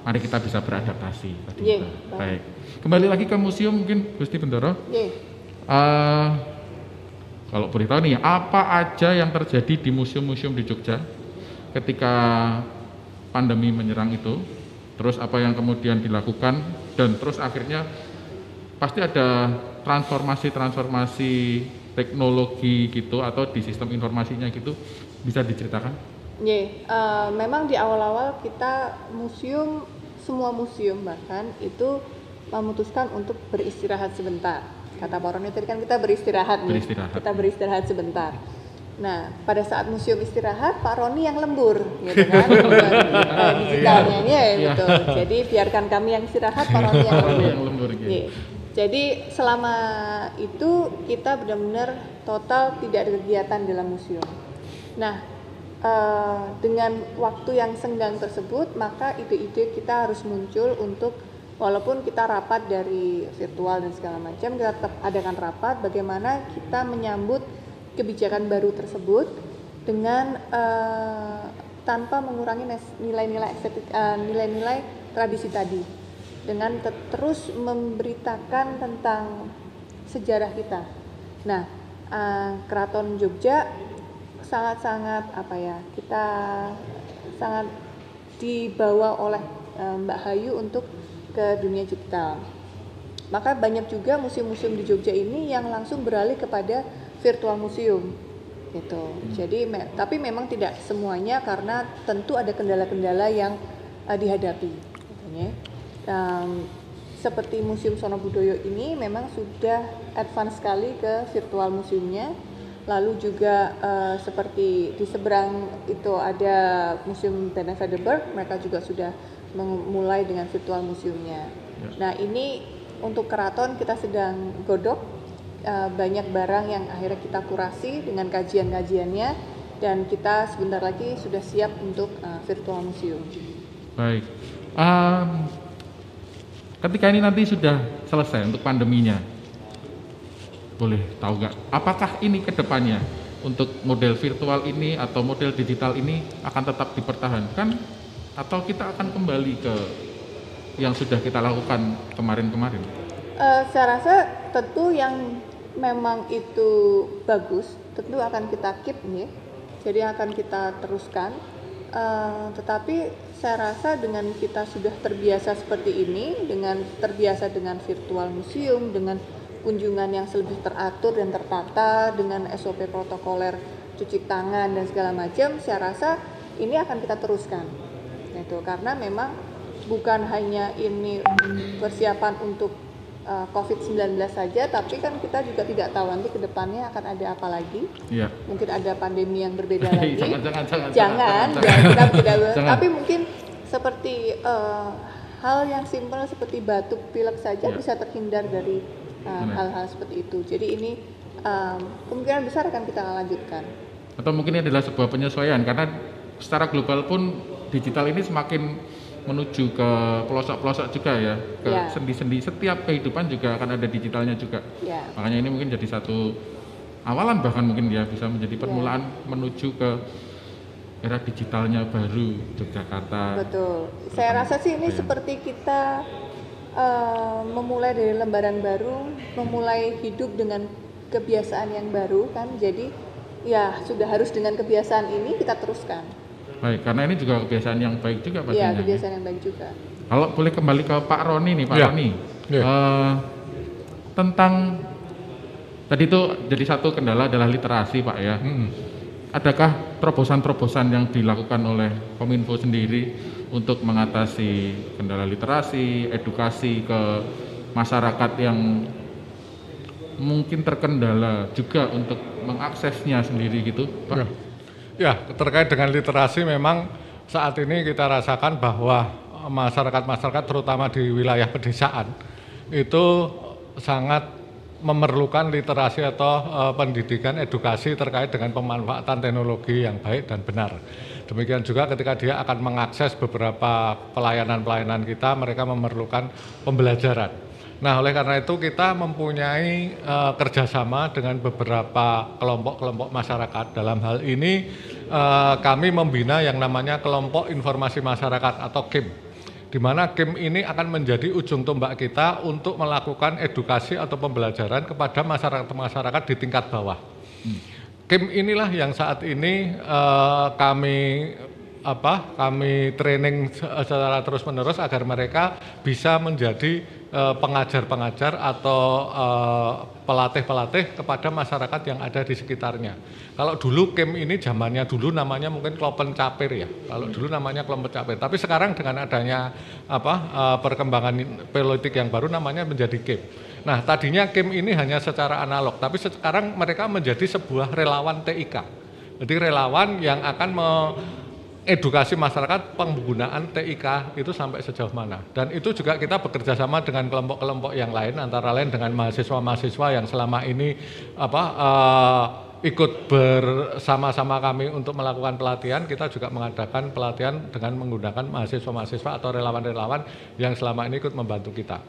[SPEAKER 3] mari kita bisa beradaptasi. Tadi
[SPEAKER 5] Ye,
[SPEAKER 3] Mbak.
[SPEAKER 5] baik.
[SPEAKER 3] baik. Kembali lagi ke museum mungkin Gusti Bendoro.
[SPEAKER 5] Ye.
[SPEAKER 3] Eh, kalau boleh tahu nih, apa aja yang terjadi di museum-museum di Jogja ketika pandemi menyerang itu? Terus apa yang kemudian dilakukan dan terus akhirnya pasti ada transformasi-transformasi teknologi gitu atau di sistem informasinya gitu bisa diceritakan?
[SPEAKER 5] Ye, eh, memang di awal-awal kita museum, semua museum bahkan itu memutuskan untuk beristirahat sebentar kata Pak Roni tadi kan kita beristirahat nih.
[SPEAKER 3] Beristirahat.
[SPEAKER 5] Kita beristirahat sebentar. Nah, pada saat museum istirahat, Pak Roni yang lembur, gitu kan, eh, digitalnya, ya,
[SPEAKER 3] Iya.
[SPEAKER 5] betul. Jadi biarkan kami yang istirahat, Pak Roni yang [LAUGHS] lembur.
[SPEAKER 3] yang lembur gitu.
[SPEAKER 5] Iya. Jadi selama itu kita benar-benar total tidak ada kegiatan dalam museum. Nah, eh, dengan waktu yang senggang tersebut, maka ide-ide kita harus muncul untuk walaupun kita rapat dari virtual dan segala macam, kita tetap adakan rapat bagaimana kita menyambut kebijakan baru tersebut dengan eh, tanpa mengurangi nilai-nilai eh, nilai-nilai tradisi tadi dengan te- terus memberitakan tentang sejarah kita. Nah, eh, Keraton Jogja sangat-sangat apa ya kita sangat dibawa oleh eh, Mbak Hayu untuk ke dunia digital. Maka banyak juga museum-museum di Jogja ini yang langsung beralih kepada virtual museum gitu. Jadi me- tapi memang tidak semuanya karena tentu ada kendala-kendala yang eh, dihadapi. Katanya. Em, seperti Museum Sono Budoyo ini memang sudah advance sekali ke virtual museumnya. Lalu juga eh, seperti di seberang itu ada Museum Benevadeberg, mereka juga sudah memulai dengan virtual museumnya. Nah ini untuk keraton kita sedang godok eh, banyak barang yang akhirnya kita kurasi dengan kajian-kajiannya dan kita sebentar lagi sudah siap untuk eh, virtual museum.
[SPEAKER 3] Baik. Em, ketika ini nanti sudah selesai untuk pandeminya, boleh tahu nggak? Apakah ini ke depannya untuk model virtual ini atau model digital ini akan tetap dipertahankan atau kita akan kembali ke yang sudah kita lakukan kemarin-kemarin?
[SPEAKER 5] Eh, saya rasa tentu yang memang itu bagus, tentu akan kita keep nih, jadi akan kita teruskan. Eh, tetapi saya rasa dengan kita sudah terbiasa seperti ini, dengan terbiasa dengan virtual museum, dengan kunjungan yang lebih teratur dan tertata, dengan SOP protokoler cuci tangan dan segala macam, saya rasa ini akan kita teruskan. Itu karena memang bukan hanya ini persiapan untuk uh, COVID-19 saja, tapi kan kita juga tidak tahu nanti ke depannya akan ada apa lagi.
[SPEAKER 3] Iya.
[SPEAKER 5] Mungkin ada pandemi yang berbeda [LAUGHS] lagi.
[SPEAKER 3] Jangan, jangan, jangan,
[SPEAKER 5] jangan,
[SPEAKER 3] jangan,
[SPEAKER 5] jangan, kita tidak.
[SPEAKER 3] Jangan.
[SPEAKER 5] Tapi mungkin seperti uh, hal yang simpel seperti batuk pilek saja
[SPEAKER 3] Iya.
[SPEAKER 5] bisa terhindar dari uh,
[SPEAKER 3] Benar.
[SPEAKER 5] hal-hal seperti itu. Jadi ini um, kemungkinan besar akan kita lanjutkan.
[SPEAKER 3] Atau mungkin ini adalah sebuah penyesuaian karena secara global pun digital ini semakin menuju ke pelosok-pelosok juga ya, ke
[SPEAKER 5] Ya.
[SPEAKER 3] sendi-sendi setiap kehidupan juga akan ada digitalnya juga.
[SPEAKER 5] Ya.
[SPEAKER 3] Makanya ini mungkin jadi satu awalan bahkan mungkin ya bisa menjadi
[SPEAKER 5] Ya.
[SPEAKER 3] permulaan menuju ke era digitalnya baru Yogyakarta.
[SPEAKER 5] Betul. Saya rasa sih ini
[SPEAKER 3] Iya.
[SPEAKER 5] seperti kita eh, memulai dari lembaran baru, memulai hidup dengan kebiasaan yang baru kan. Jadi ya sudah harus dengan kebiasaan ini kita teruskan.
[SPEAKER 3] Baik, karena ini juga kebiasaan yang baik juga
[SPEAKER 5] Iya,
[SPEAKER 3] pastinya.
[SPEAKER 5] kebiasaan yang baik juga.
[SPEAKER 3] Kalau boleh kembali ke Pak Roni nih, Pak
[SPEAKER 4] Ya.
[SPEAKER 3] Roni.
[SPEAKER 4] Ya.
[SPEAKER 3] Eh, tentang tadi itu jadi satu kendala adalah literasi, Pak ya.
[SPEAKER 4] Mm-mm.
[SPEAKER 3] Adakah terobosan-terobosan yang dilakukan oleh Kominfo sendiri untuk mengatasi kendala literasi, edukasi ke masyarakat yang mungkin terkendala juga untuk mengaksesnya sendiri gitu, Pak?
[SPEAKER 4] Ya. Ya, terkait dengan literasi memang saat ini kita rasakan bahwa masyarakat-masyarakat terutama di wilayah pedesaan itu sangat memerlukan literasi atau eh, pendidikan edukasi terkait dengan pemanfaatan teknologi yang baik dan benar. Demikian juga ketika dia akan mengakses beberapa pelayanan-pelayanan kita, mereka memerlukan pembelajaran. Nah, oleh karena itu kita mempunyai eh, kerjasama dengan beberapa kelompok-kelompok masyarakat. Dalam hal ini eh, kami membina yang namanya kelompok informasi masyarakat atau KIM, di mana KIM ini akan menjadi ujung tombak kita untuk melakukan edukasi atau pembelajaran kepada masyarakat-masyarakat di tingkat bawah. KIM inilah yang saat ini eh, kami apa kami training se- secara terus menerus agar mereka bisa menjadi eh, pengajar-pengajar atau eh, pelatih-pelatih kepada masyarakat yang ada di sekitarnya. Kalau dulu KEM ini zamannya dulu namanya mungkin Klopen Capir ya. Kalau dulu namanya kelompok capir. Tapi sekarang dengan adanya apa eh, perkembangan politik yang baru namanya menjadi KEM. Nah, tadinya KEM ini hanya secara analog, tapi sekarang mereka menjadi sebuah relawan TIK. Jadi relawan yang akan edukasi masyarakat penggunaan TIK itu sampai sejauh mana. Dan itu juga kita bekerja sama dengan kelompok-kelompok yang lain, antara lain dengan mahasiswa-mahasiswa yang selama ini apa eh, ikut bersama-sama kami untuk melakukan pelatihan. Kita juga mengadakan pelatihan dengan menggunakan mahasiswa-mahasiswa atau relawan-relawan yang selama ini ikut membantu kita.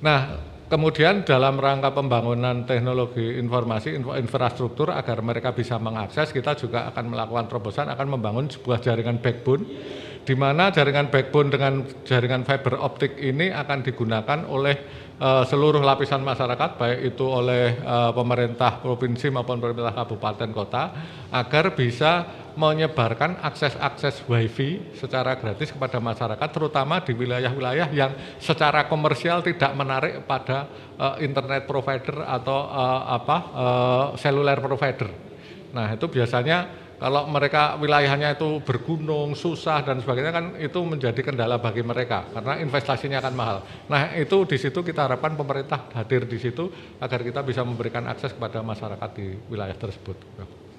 [SPEAKER 4] Nah, Kemudian dalam rangka pembangunan teknologi informasi info- infrastruktur agar mereka bisa mengakses, kita juga akan melakukan terobosan akan membangun sebuah jaringan backbone di mana jaringan backbone dengan jaringan fiber optik ini akan digunakan oleh eh, seluruh lapisan masyarakat baik itu oleh eh, pemerintah provinsi maupun pemerintah kabupaten kota agar bisa menyebarkan akses-akses wifi secara gratis kepada masyarakat terutama di wilayah-wilayah yang secara komersial tidak menarik pada eh, internet provider atau eh, apa eh, seluler provider. Nah, itu biasanya kalau mereka wilayahnya itu bergunung, susah dan sebagainya kan itu menjadi kendala bagi mereka karena investasinya akan mahal. Nah, itu di situ kita harapkan pemerintah hadir di situ agar kita bisa memberikan akses kepada masyarakat di wilayah tersebut.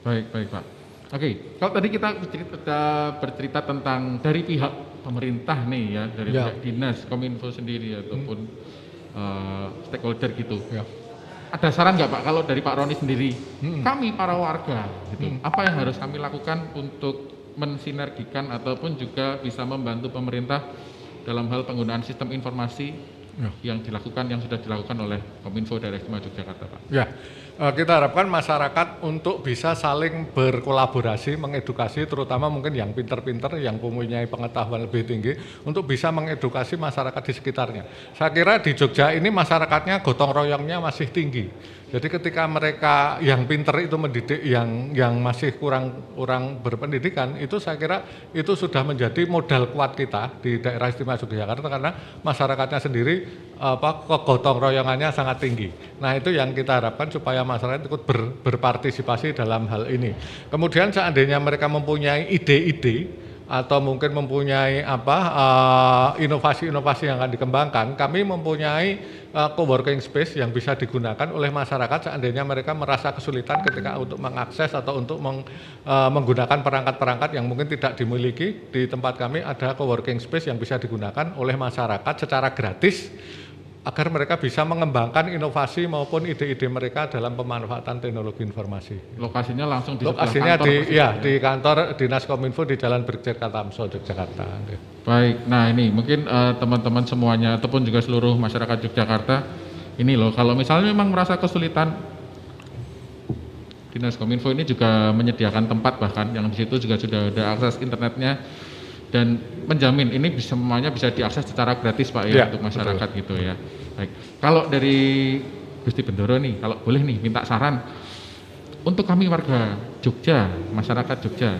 [SPEAKER 3] Baik, baik Pak. Oke, kalau tadi kita bercerita, bercerita tentang dari pihak pemerintah nih ya, dari
[SPEAKER 4] Ya.
[SPEAKER 3] pihak dinas, kominfo sendiri ataupun eh, stakeholder gitu.
[SPEAKER 4] Ya.
[SPEAKER 3] Ada saran nggak Pak kalau dari Pak Roni sendiri, kami para warga, gitu, apa yang harus kami lakukan untuk mensinergikan ataupun juga bisa membantu pemerintah dalam hal penggunaan sistem informasi
[SPEAKER 4] Ya.
[SPEAKER 3] yang dilakukan yang sudah dilakukan oleh Kominfo Daerah Istimewa Yogyakarta Pak.
[SPEAKER 4] Ya, kita harapkan masyarakat untuk bisa saling berkolaborasi, mengedukasi, terutama mungkin yang pinter-pinter, yang mempunyai pengetahuan lebih tinggi, untuk bisa mengedukasi masyarakat di sekitarnya. Saya kira di Jogja ini masyarakatnya gotong royongnya masih tinggi. Jadi ketika mereka yang pinter itu mendidik yang yang masih kurang kurang berpendidikan, itu saya kira itu sudah menjadi modal kuat kita di daerah istimewa Yogyakarta karena masyarakatnya sendiri apa kegotong royongannya sangat tinggi. Nah itu yang kita harapkan supaya masyarakat ikut ber- berpartisipasi dalam hal ini. Kemudian seandainya mereka mempunyai ide-ide atau mungkin mempunyai apa eh, inovasi-inovasi yang akan dikembangkan, kami mempunyai eh, coworking space yang bisa digunakan oleh masyarakat seandainya mereka merasa kesulitan ketika untuk mengakses atau untuk meng- eh, menggunakan perangkat-perangkat yang mungkin tidak dimiliki. Di tempat kami ada coworking space yang bisa digunakan oleh masyarakat secara gratis agar mereka bisa mengembangkan inovasi maupun ide-ide mereka dalam pemanfaatan teknologi informasi.
[SPEAKER 3] Lokasinya langsung di
[SPEAKER 4] Lokasinya
[SPEAKER 3] kantor
[SPEAKER 4] di
[SPEAKER 3] maksudnya
[SPEAKER 4] ya di kantor Dinas Kominfo di Jalan Brigjen Katamso Yogyakarta.
[SPEAKER 3] Baik, nah ini mungkin eh, teman-teman semuanya ataupun juga seluruh masyarakat Yogyakarta ini loh kalau misalnya memang merasa kesulitan Dinas Kominfo ini juga menyediakan tempat bahkan yang di situ juga sudah ada akses internetnya dan menjamin ini bisa semuanya bisa diakses secara gratis Pak ya,
[SPEAKER 4] Ya,
[SPEAKER 3] untuk masyarakat gitu ya. Baik. Kalau dari Gusti Bendoro nih, kalau boleh nih minta saran untuk kami warga Jogja, masyarakat Jogja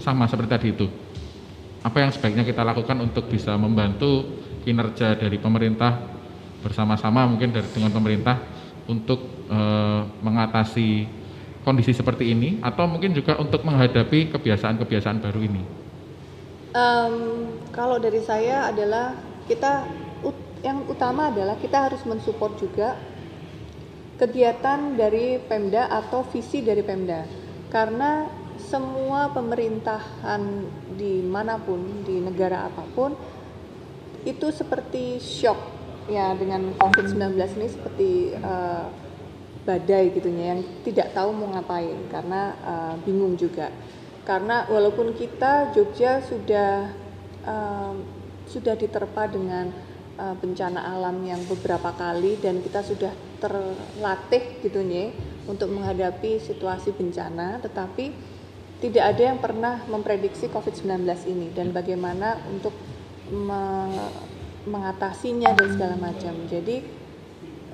[SPEAKER 3] sama seperti tadi itu apa yang sebaiknya kita lakukan untuk bisa membantu kinerja dari pemerintah bersama-sama mungkin dari dengan pemerintah untuk eh, mengatasi kondisi seperti ini atau mungkin juga untuk menghadapi kebiasaan-kebiasaan baru ini.
[SPEAKER 5] Em, kalau dari saya adalah kita yang utama adalah kita harus mensupport juga kegiatan dari Pemda atau visi dari Pemda. Karena semua pemerintahan di mana pun di negara apa pun itu seperti shock. Ya dengan COVID-19 ini seperti eh, badai gitunya yang tidak tahu mau ngapain karena eh, bingung juga karena walaupun kita Jogja sudah eh, sudah diterpa dengan eh, bencana alam yang beberapa kali dan kita sudah terlatih gitu nih untuk menghadapi situasi bencana tetapi tidak ada yang pernah memprediksi COVID-19 ini dan bagaimana untuk me- mengatasinya dan segala macam. Jadi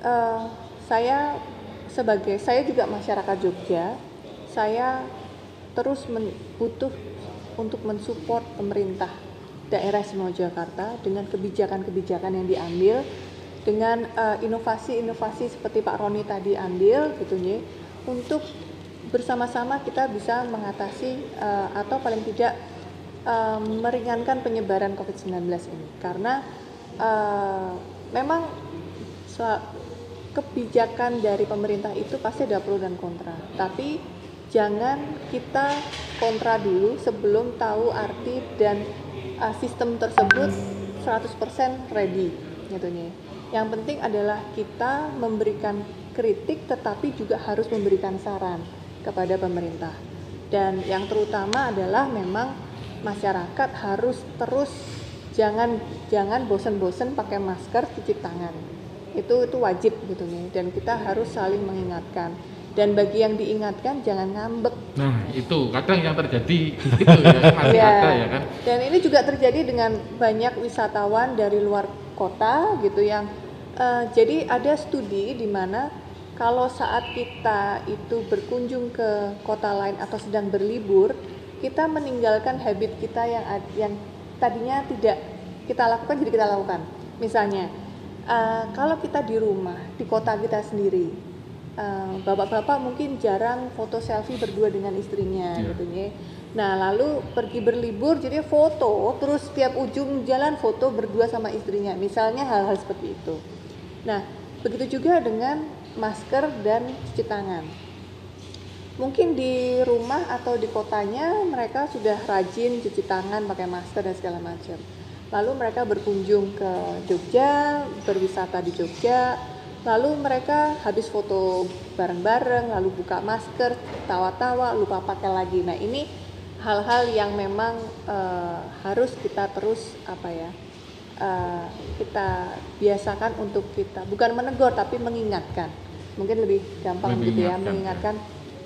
[SPEAKER 5] eh, saya sebagai saya juga masyarakat Jogja, saya terus men- butuh untuk mensupport pemerintah daerah Istimewa Jakarta dengan kebijakan-kebijakan yang diambil dengan eh, inovasi-inovasi seperti Pak Roni tadi ambil gitu ya untuk bersama-sama kita bisa mengatasi eh, atau paling tidak eh, meringankan penyebaran COVID-19 ini. Karena eh, memang kebijakan dari pemerintah itu pasti ada pro dan kontra. Tapi jangan kita kontra dulu sebelum tahu arti dan uh, sistem tersebut 100% ready gitu nih. Yang penting adalah kita memberikan kritik tetapi juga harus memberikan saran kepada pemerintah. Dan yang terutama adalah memang masyarakat harus terus jangan jangan bosen-bosen pakai masker, cuci tangan. Itu itu wajib gitu nih dan kita harus saling mengingatkan. Dan bagi yang diingatkan jangan ngambek
[SPEAKER 3] Nah, itu kadang yang terjadi [LAUGHS] itu ya masih
[SPEAKER 5] Iya.
[SPEAKER 3] ada ya kan.
[SPEAKER 5] Dan ini juga terjadi dengan banyak wisatawan dari luar kota gitu yang eh, jadi ada studi di mana kalau saat kita itu berkunjung ke kota lain atau sedang berlibur, kita meninggalkan habit kita yang yang tadinya tidak kita lakukan jadi kita lakukan. Misalnya, eh, kalau kita di rumah di kota kita sendiri, eh, bapak-bapak mungkin jarang foto selfie berdua dengan istrinya
[SPEAKER 3] Iya.
[SPEAKER 5] gitu ya. Nah, lalu pergi berlibur jadi foto terus tiap ujung jalan foto berdua sama istrinya. Misalnya hal-hal seperti itu. Nah, begitu juga dengan masker dan cuci tangan. Mungkin di rumah atau di kotanya mereka sudah rajin cuci tangan, pakai masker dan segala macam. Lalu mereka berkunjung ke Jogja, berwisata di Jogja, lalu mereka habis foto bareng-bareng, lalu buka masker, tawa-tawa, lupa pakai lagi. Nah ini hal-hal yang memang eh, harus kita terus apa ya, eh, kita biasakan untuk kita bukan menegur tapi mengingatkan. Mungkin lebih gampang gitu ya,
[SPEAKER 3] Mengingatkan.
[SPEAKER 5] mengingatkan.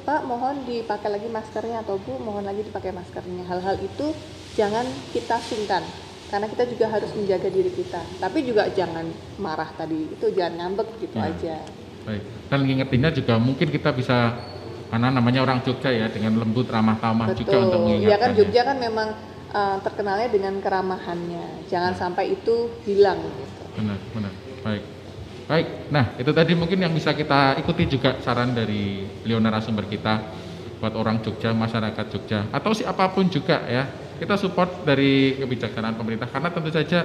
[SPEAKER 5] Pak, mohon dipakai lagi maskernya atau Bu, mohon lagi dipakai maskernya. Hal-hal itu jangan kita sungkan karena kita juga harus menjaga diri kita. Tapi juga jangan marah tadi, itu jangan ngambek gitu
[SPEAKER 3] Ya.
[SPEAKER 5] aja.
[SPEAKER 3] Baik. Dan ngingetinnya juga mungkin kita bisa karena namanya orang Jogja ya dengan lembut ramah tamah juga untuk
[SPEAKER 5] Betul.
[SPEAKER 3] mengingatkan.
[SPEAKER 5] Ya kan Jogja kan memang uh, terkenalnya dengan keramahannya. Jangan
[SPEAKER 3] Ya.
[SPEAKER 5] sampai itu hilang gitu.
[SPEAKER 3] Benar, benar. Baik. Baik. Nah, itu tadi mungkin yang bisa kita ikuti juga saran dari beliau narasumber kita buat orang Jogja, masyarakat Jogja atau siapa pun juga ya. Kita support dari kebijaksanaan pemerintah karena tentu saja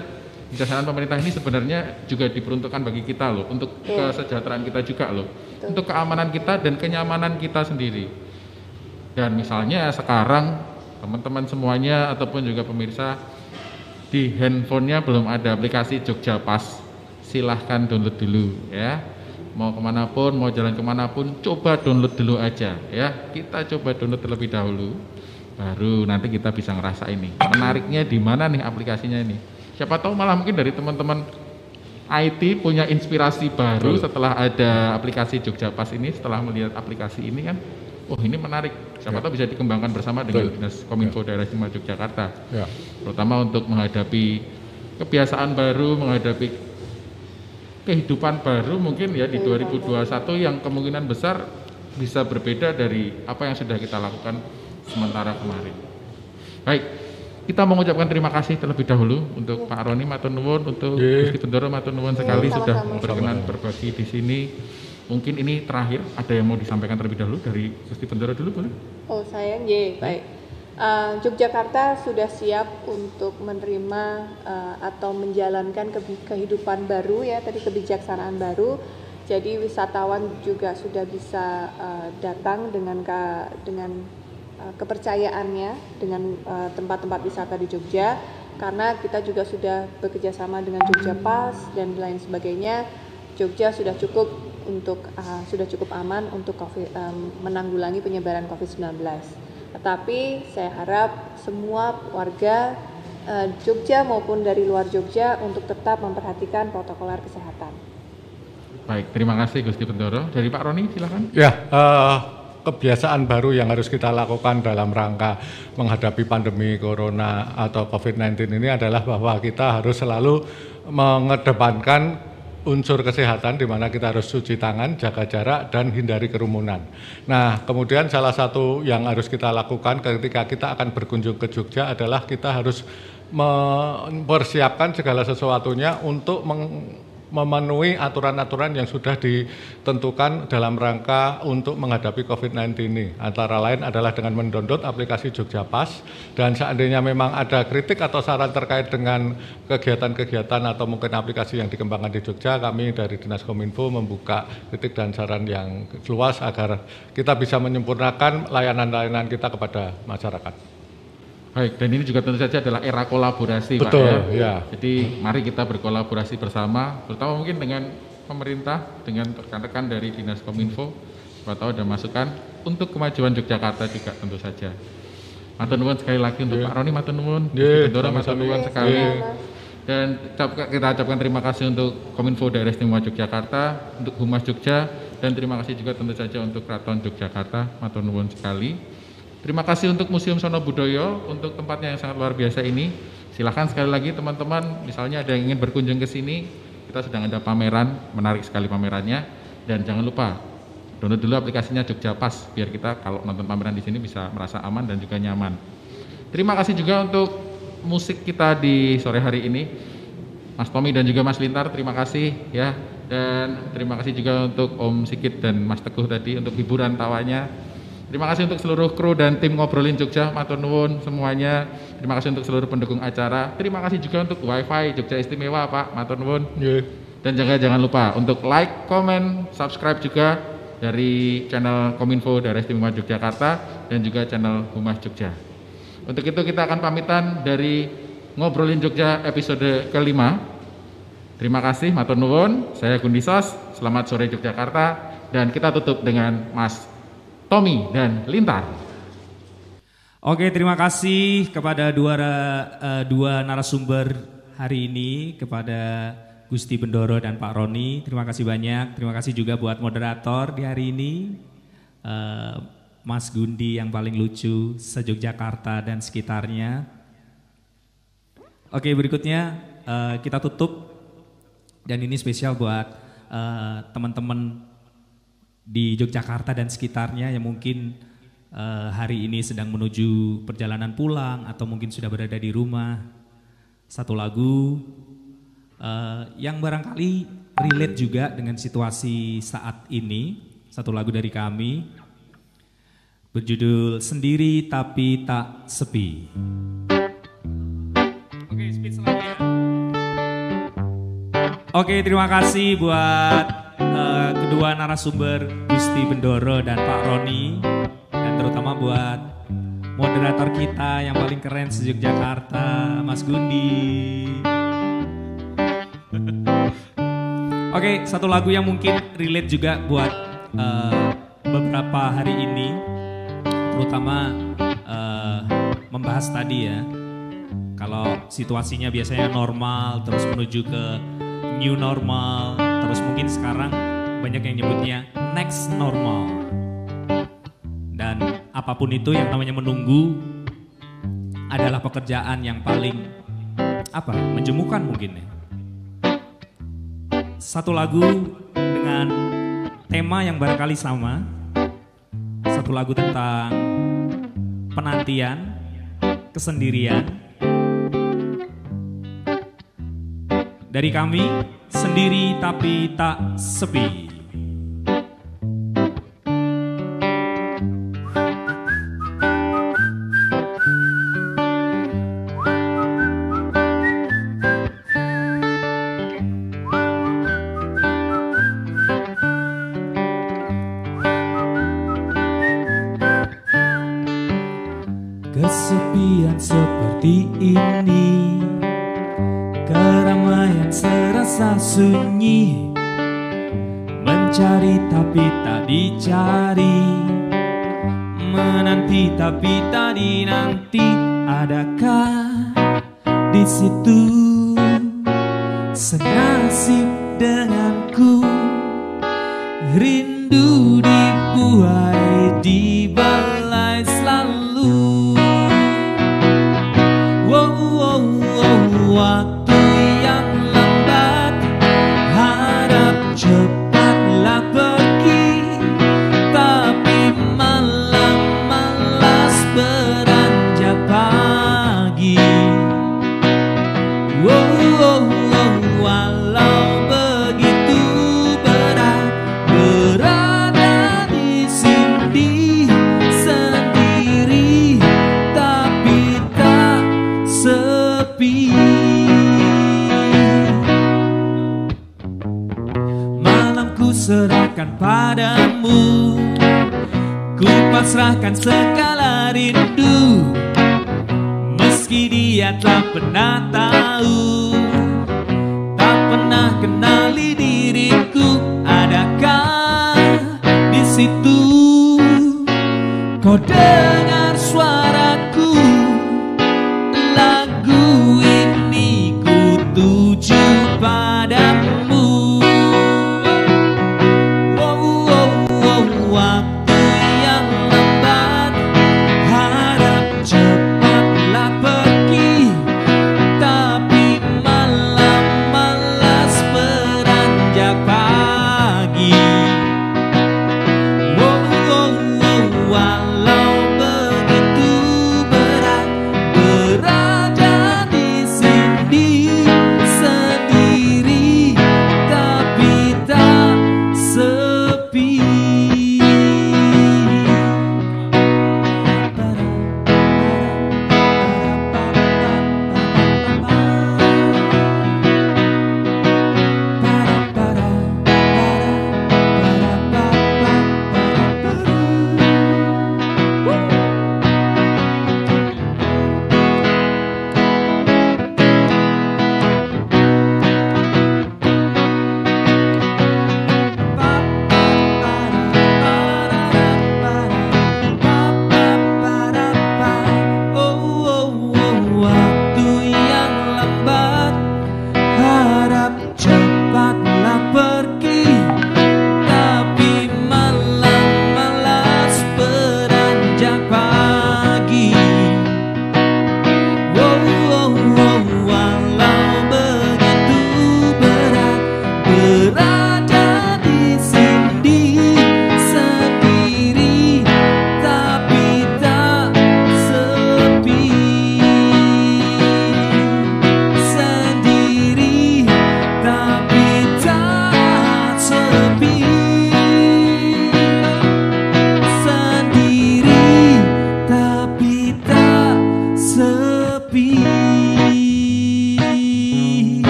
[SPEAKER 3] kebijaksanaan pemerintah ini sebenarnya juga diperuntukkan bagi kita loh, untuk
[SPEAKER 5] Betul.
[SPEAKER 3] kesejahteraan kita juga loh,
[SPEAKER 5] Betul.
[SPEAKER 3] untuk keamanan kita dan kenyamanan kita sendiri. Dan misalnya sekarang teman-teman semuanya ataupun juga pemirsa di handphonenya belum ada aplikasi Jogja Pas, silahkan download dulu ya. Mau ke mana pun, mau jalan ke mana pun, coba download dulu aja ya. Kita coba download terlebih dahulu, baru nanti kita bisa ngerasa ini. Menariknya di mana nih aplikasinya ini? Siapa tahu malah mungkin dari teman-teman IT punya inspirasi baru setelah ada aplikasi Jogja Pas ini, setelah melihat aplikasi ini kan, oh ini menarik. Siapa tahu bisa dikembangkan bersama dengan
[SPEAKER 4] Betul.
[SPEAKER 3] Dinas Kominfo Daerah Istimewa Yogyakarta
[SPEAKER 4] Ya.
[SPEAKER 3] terutama untuk menghadapi kebiasaan baru, menghadapi kehidupan baru mungkin ya di 2021 yang kemungkinan besar bisa berbeda dari apa yang sudah kita lakukan sementara kemarin. Baik, kita mengucapkan terima kasih terlebih dahulu untuk Pak Roni Matur Nuwun, untuk. Gusti Bendoro Matur Nuwun sekali
[SPEAKER 5] sama-sama.
[SPEAKER 3] sudah berkenan berbagi di sini. Mungkin ini terakhir, ada yang mau disampaikan terlebih dahulu dari Gusti Bendoro dulu boleh?
[SPEAKER 5] Oh sayang, ye, baik. Uh, Yogyakarta sudah siap untuk menerima uh, atau menjalankan kehidupan baru ya, tadi kebijaksanaan baru. Jadi wisatawan juga sudah bisa uh, datang dengan ka- dengan uh, kepercayaannya dengan uh, tempat-tempat wisata di Jogja karena kita juga sudah bekerja sama dengan Jogja Pas dan lain sebagainya. Jogja sudah cukup untuk uh, sudah cukup aman untuk COVID, um, menanggulangi penyebaran COVID-19. Tetapi saya harap semua warga uh, Jogja maupun dari luar Jogja untuk tetap memperhatikan protokol kesehatan.
[SPEAKER 3] Baik, terima kasih Gusti Bendoro. Dari Pak Roni silakan.
[SPEAKER 4] Ya, eh, kebiasaan baru yang harus kita lakukan dalam rangka menghadapi pandemi corona atau COVID-19 ini adalah bahwa kita harus selalu mengedepankan unsur kesehatan di mana kita harus cuci tangan, jaga jarak dan hindari kerumunan. Nah, kemudian salah satu yang harus kita lakukan ketika kita akan berkunjung ke Jogja adalah kita harus mempersiapkan segala sesuatunya untuk memenuhi aturan-aturan yang sudah ditentukan dalam rangka untuk menghadapi COVID-19 ini. Antara lain adalah dengan mendownload aplikasi Jogja Pas dan seandainya memang ada kritik atau saran terkait dengan kegiatan-kegiatan atau mungkin aplikasi yang dikembangkan di Jogja, kami dari Dinas Kominfo membuka kritik dan saran yang luas agar kita bisa menyempurnakan layanan-layanan kita kepada masyarakat.
[SPEAKER 3] Baik, dan ini juga tentu saja adalah era kolaborasi
[SPEAKER 4] Betul,
[SPEAKER 3] Pak ya.
[SPEAKER 4] ya.
[SPEAKER 3] Jadi mari kita berkolaborasi bersama, terutama mungkin dengan pemerintah, dengan rekan-rekan dari Dinas Kominfo, siapa tahu ada masukan untuk kemajuan Yogyakarta juga tentu saja. Matur nuwun sekali lagi untuk Pak Roni, matur nuwun.
[SPEAKER 4] Iya,
[SPEAKER 3] Bendora, matur nuwun sekali.
[SPEAKER 4] Iya.
[SPEAKER 3] Dan kita ucapkan terima kasih untuk Kominfo Daerah Istimewa Yogyakarta, untuk Humas Jogja, dan terima kasih juga tentu saja untuk Keraton Yogyakarta, matur nuwun sekali. Terima kasih untuk Museum Sono Budoyo untuk tempatnya yang sangat luar biasa ini. Silahkan sekali lagi teman-teman, misalnya ada yang ingin berkunjung ke sini, kita sedang ada pameran, menarik sekali pamerannya. Dan jangan lupa download dulu aplikasinya Jogja Pas, biar kita kalau nonton pameran di sini bisa merasa aman dan juga nyaman. Terima kasih juga untuk musik kita di sore hari ini. Mas Tommy dan juga Mas Lintar, terima kasih ya. Dan terima kasih juga untuk Om Sikit dan Mas Teguh tadi untuk hiburan tawanya. Terima kasih untuk seluruh kru dan tim ngobrolin Jogja, matur nuwun semuanya. Terima kasih untuk seluruh pendukung acara. Terima kasih juga untuk WiFi Jogja Istimewa, Pak. Matur nuwun.
[SPEAKER 4] Nggih.
[SPEAKER 3] Dan juga jangan lupa untuk like, comment, subscribe juga dari channel Kominfo Daerah Istimewa Yogyakarta dan juga channel Humas Jogja. Untuk itu kita akan pamitan dari Ngobrolin Jogja episode kelima. Terima kasih, matur nuwun. Saya Gundisos. Selamat sore Yogyakarta. Dan kita tutup dengan Mas Tommy dan Lintar.
[SPEAKER 1] Oke, terima kasih kepada dua eh, dua narasumber hari ini kepada Gusti Bendoro dan Pak Roni. Terima kasih banyak. Terima kasih juga buat moderator di hari ini. Eh, Mas Gundi yang paling lucu se-Yogyakarta dan sekitarnya. Oke, berikutnya eh, kita tutup dan ini spesial buat teman-teman di Yogyakarta dan sekitarnya yang mungkin eh, hari ini sedang menuju perjalanan pulang atau mungkin sudah berada di rumah. Satu lagu eh, yang barangkali relate juga dengan situasi saat ini. Satu lagu dari kami berjudul Sendiri Tapi Tak Sepi. Oke, speed selanjutnya. Oke, terima kasih buat eh, kedua narasumber Gusti Bendoro dan Pak Roni dan terutama buat moderator kita yang paling keren se Jakarta, Mas Gundi. [LAUGHS] Oke, satu lagu yang mungkin relate juga buat eh, beberapa hari ini, terutama eh, membahas tadi ya. Kalau situasinya biasanya normal, terus menuju ke new normal, terus mungkin sekarang banyak yang nyebutnya next normal. Dan apa pun itu yang namanya menunggu adalah pekerjaan yang paling apa menjemukan mungkin ya. Satu lagu dengan tema yang barangkali sama, satu lagu tentang penantian, kesendirian, dari kami sendiri tapi tak sepi.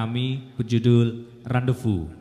[SPEAKER 1] Kami berjudul Rendezvous.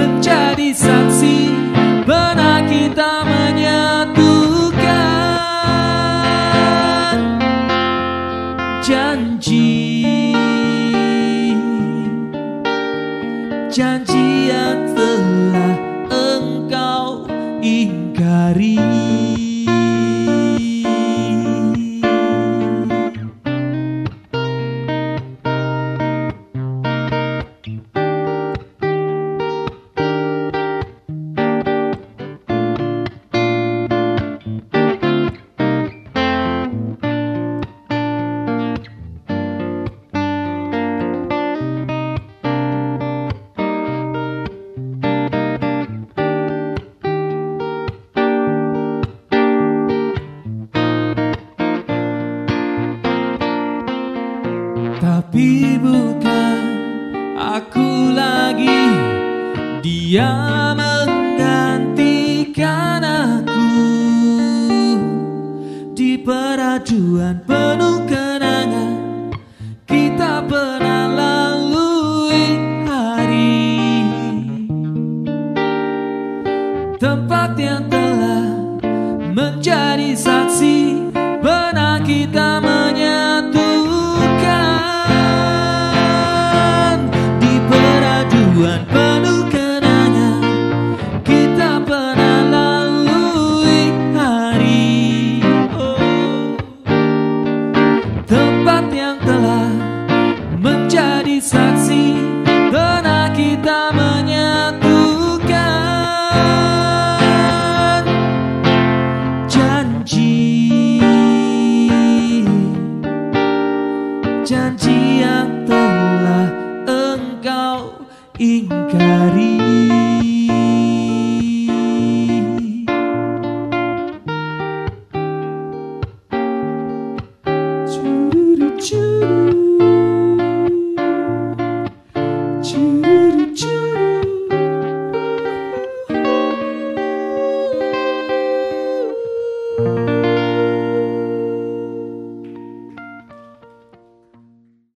[SPEAKER 1] Menjadi saksi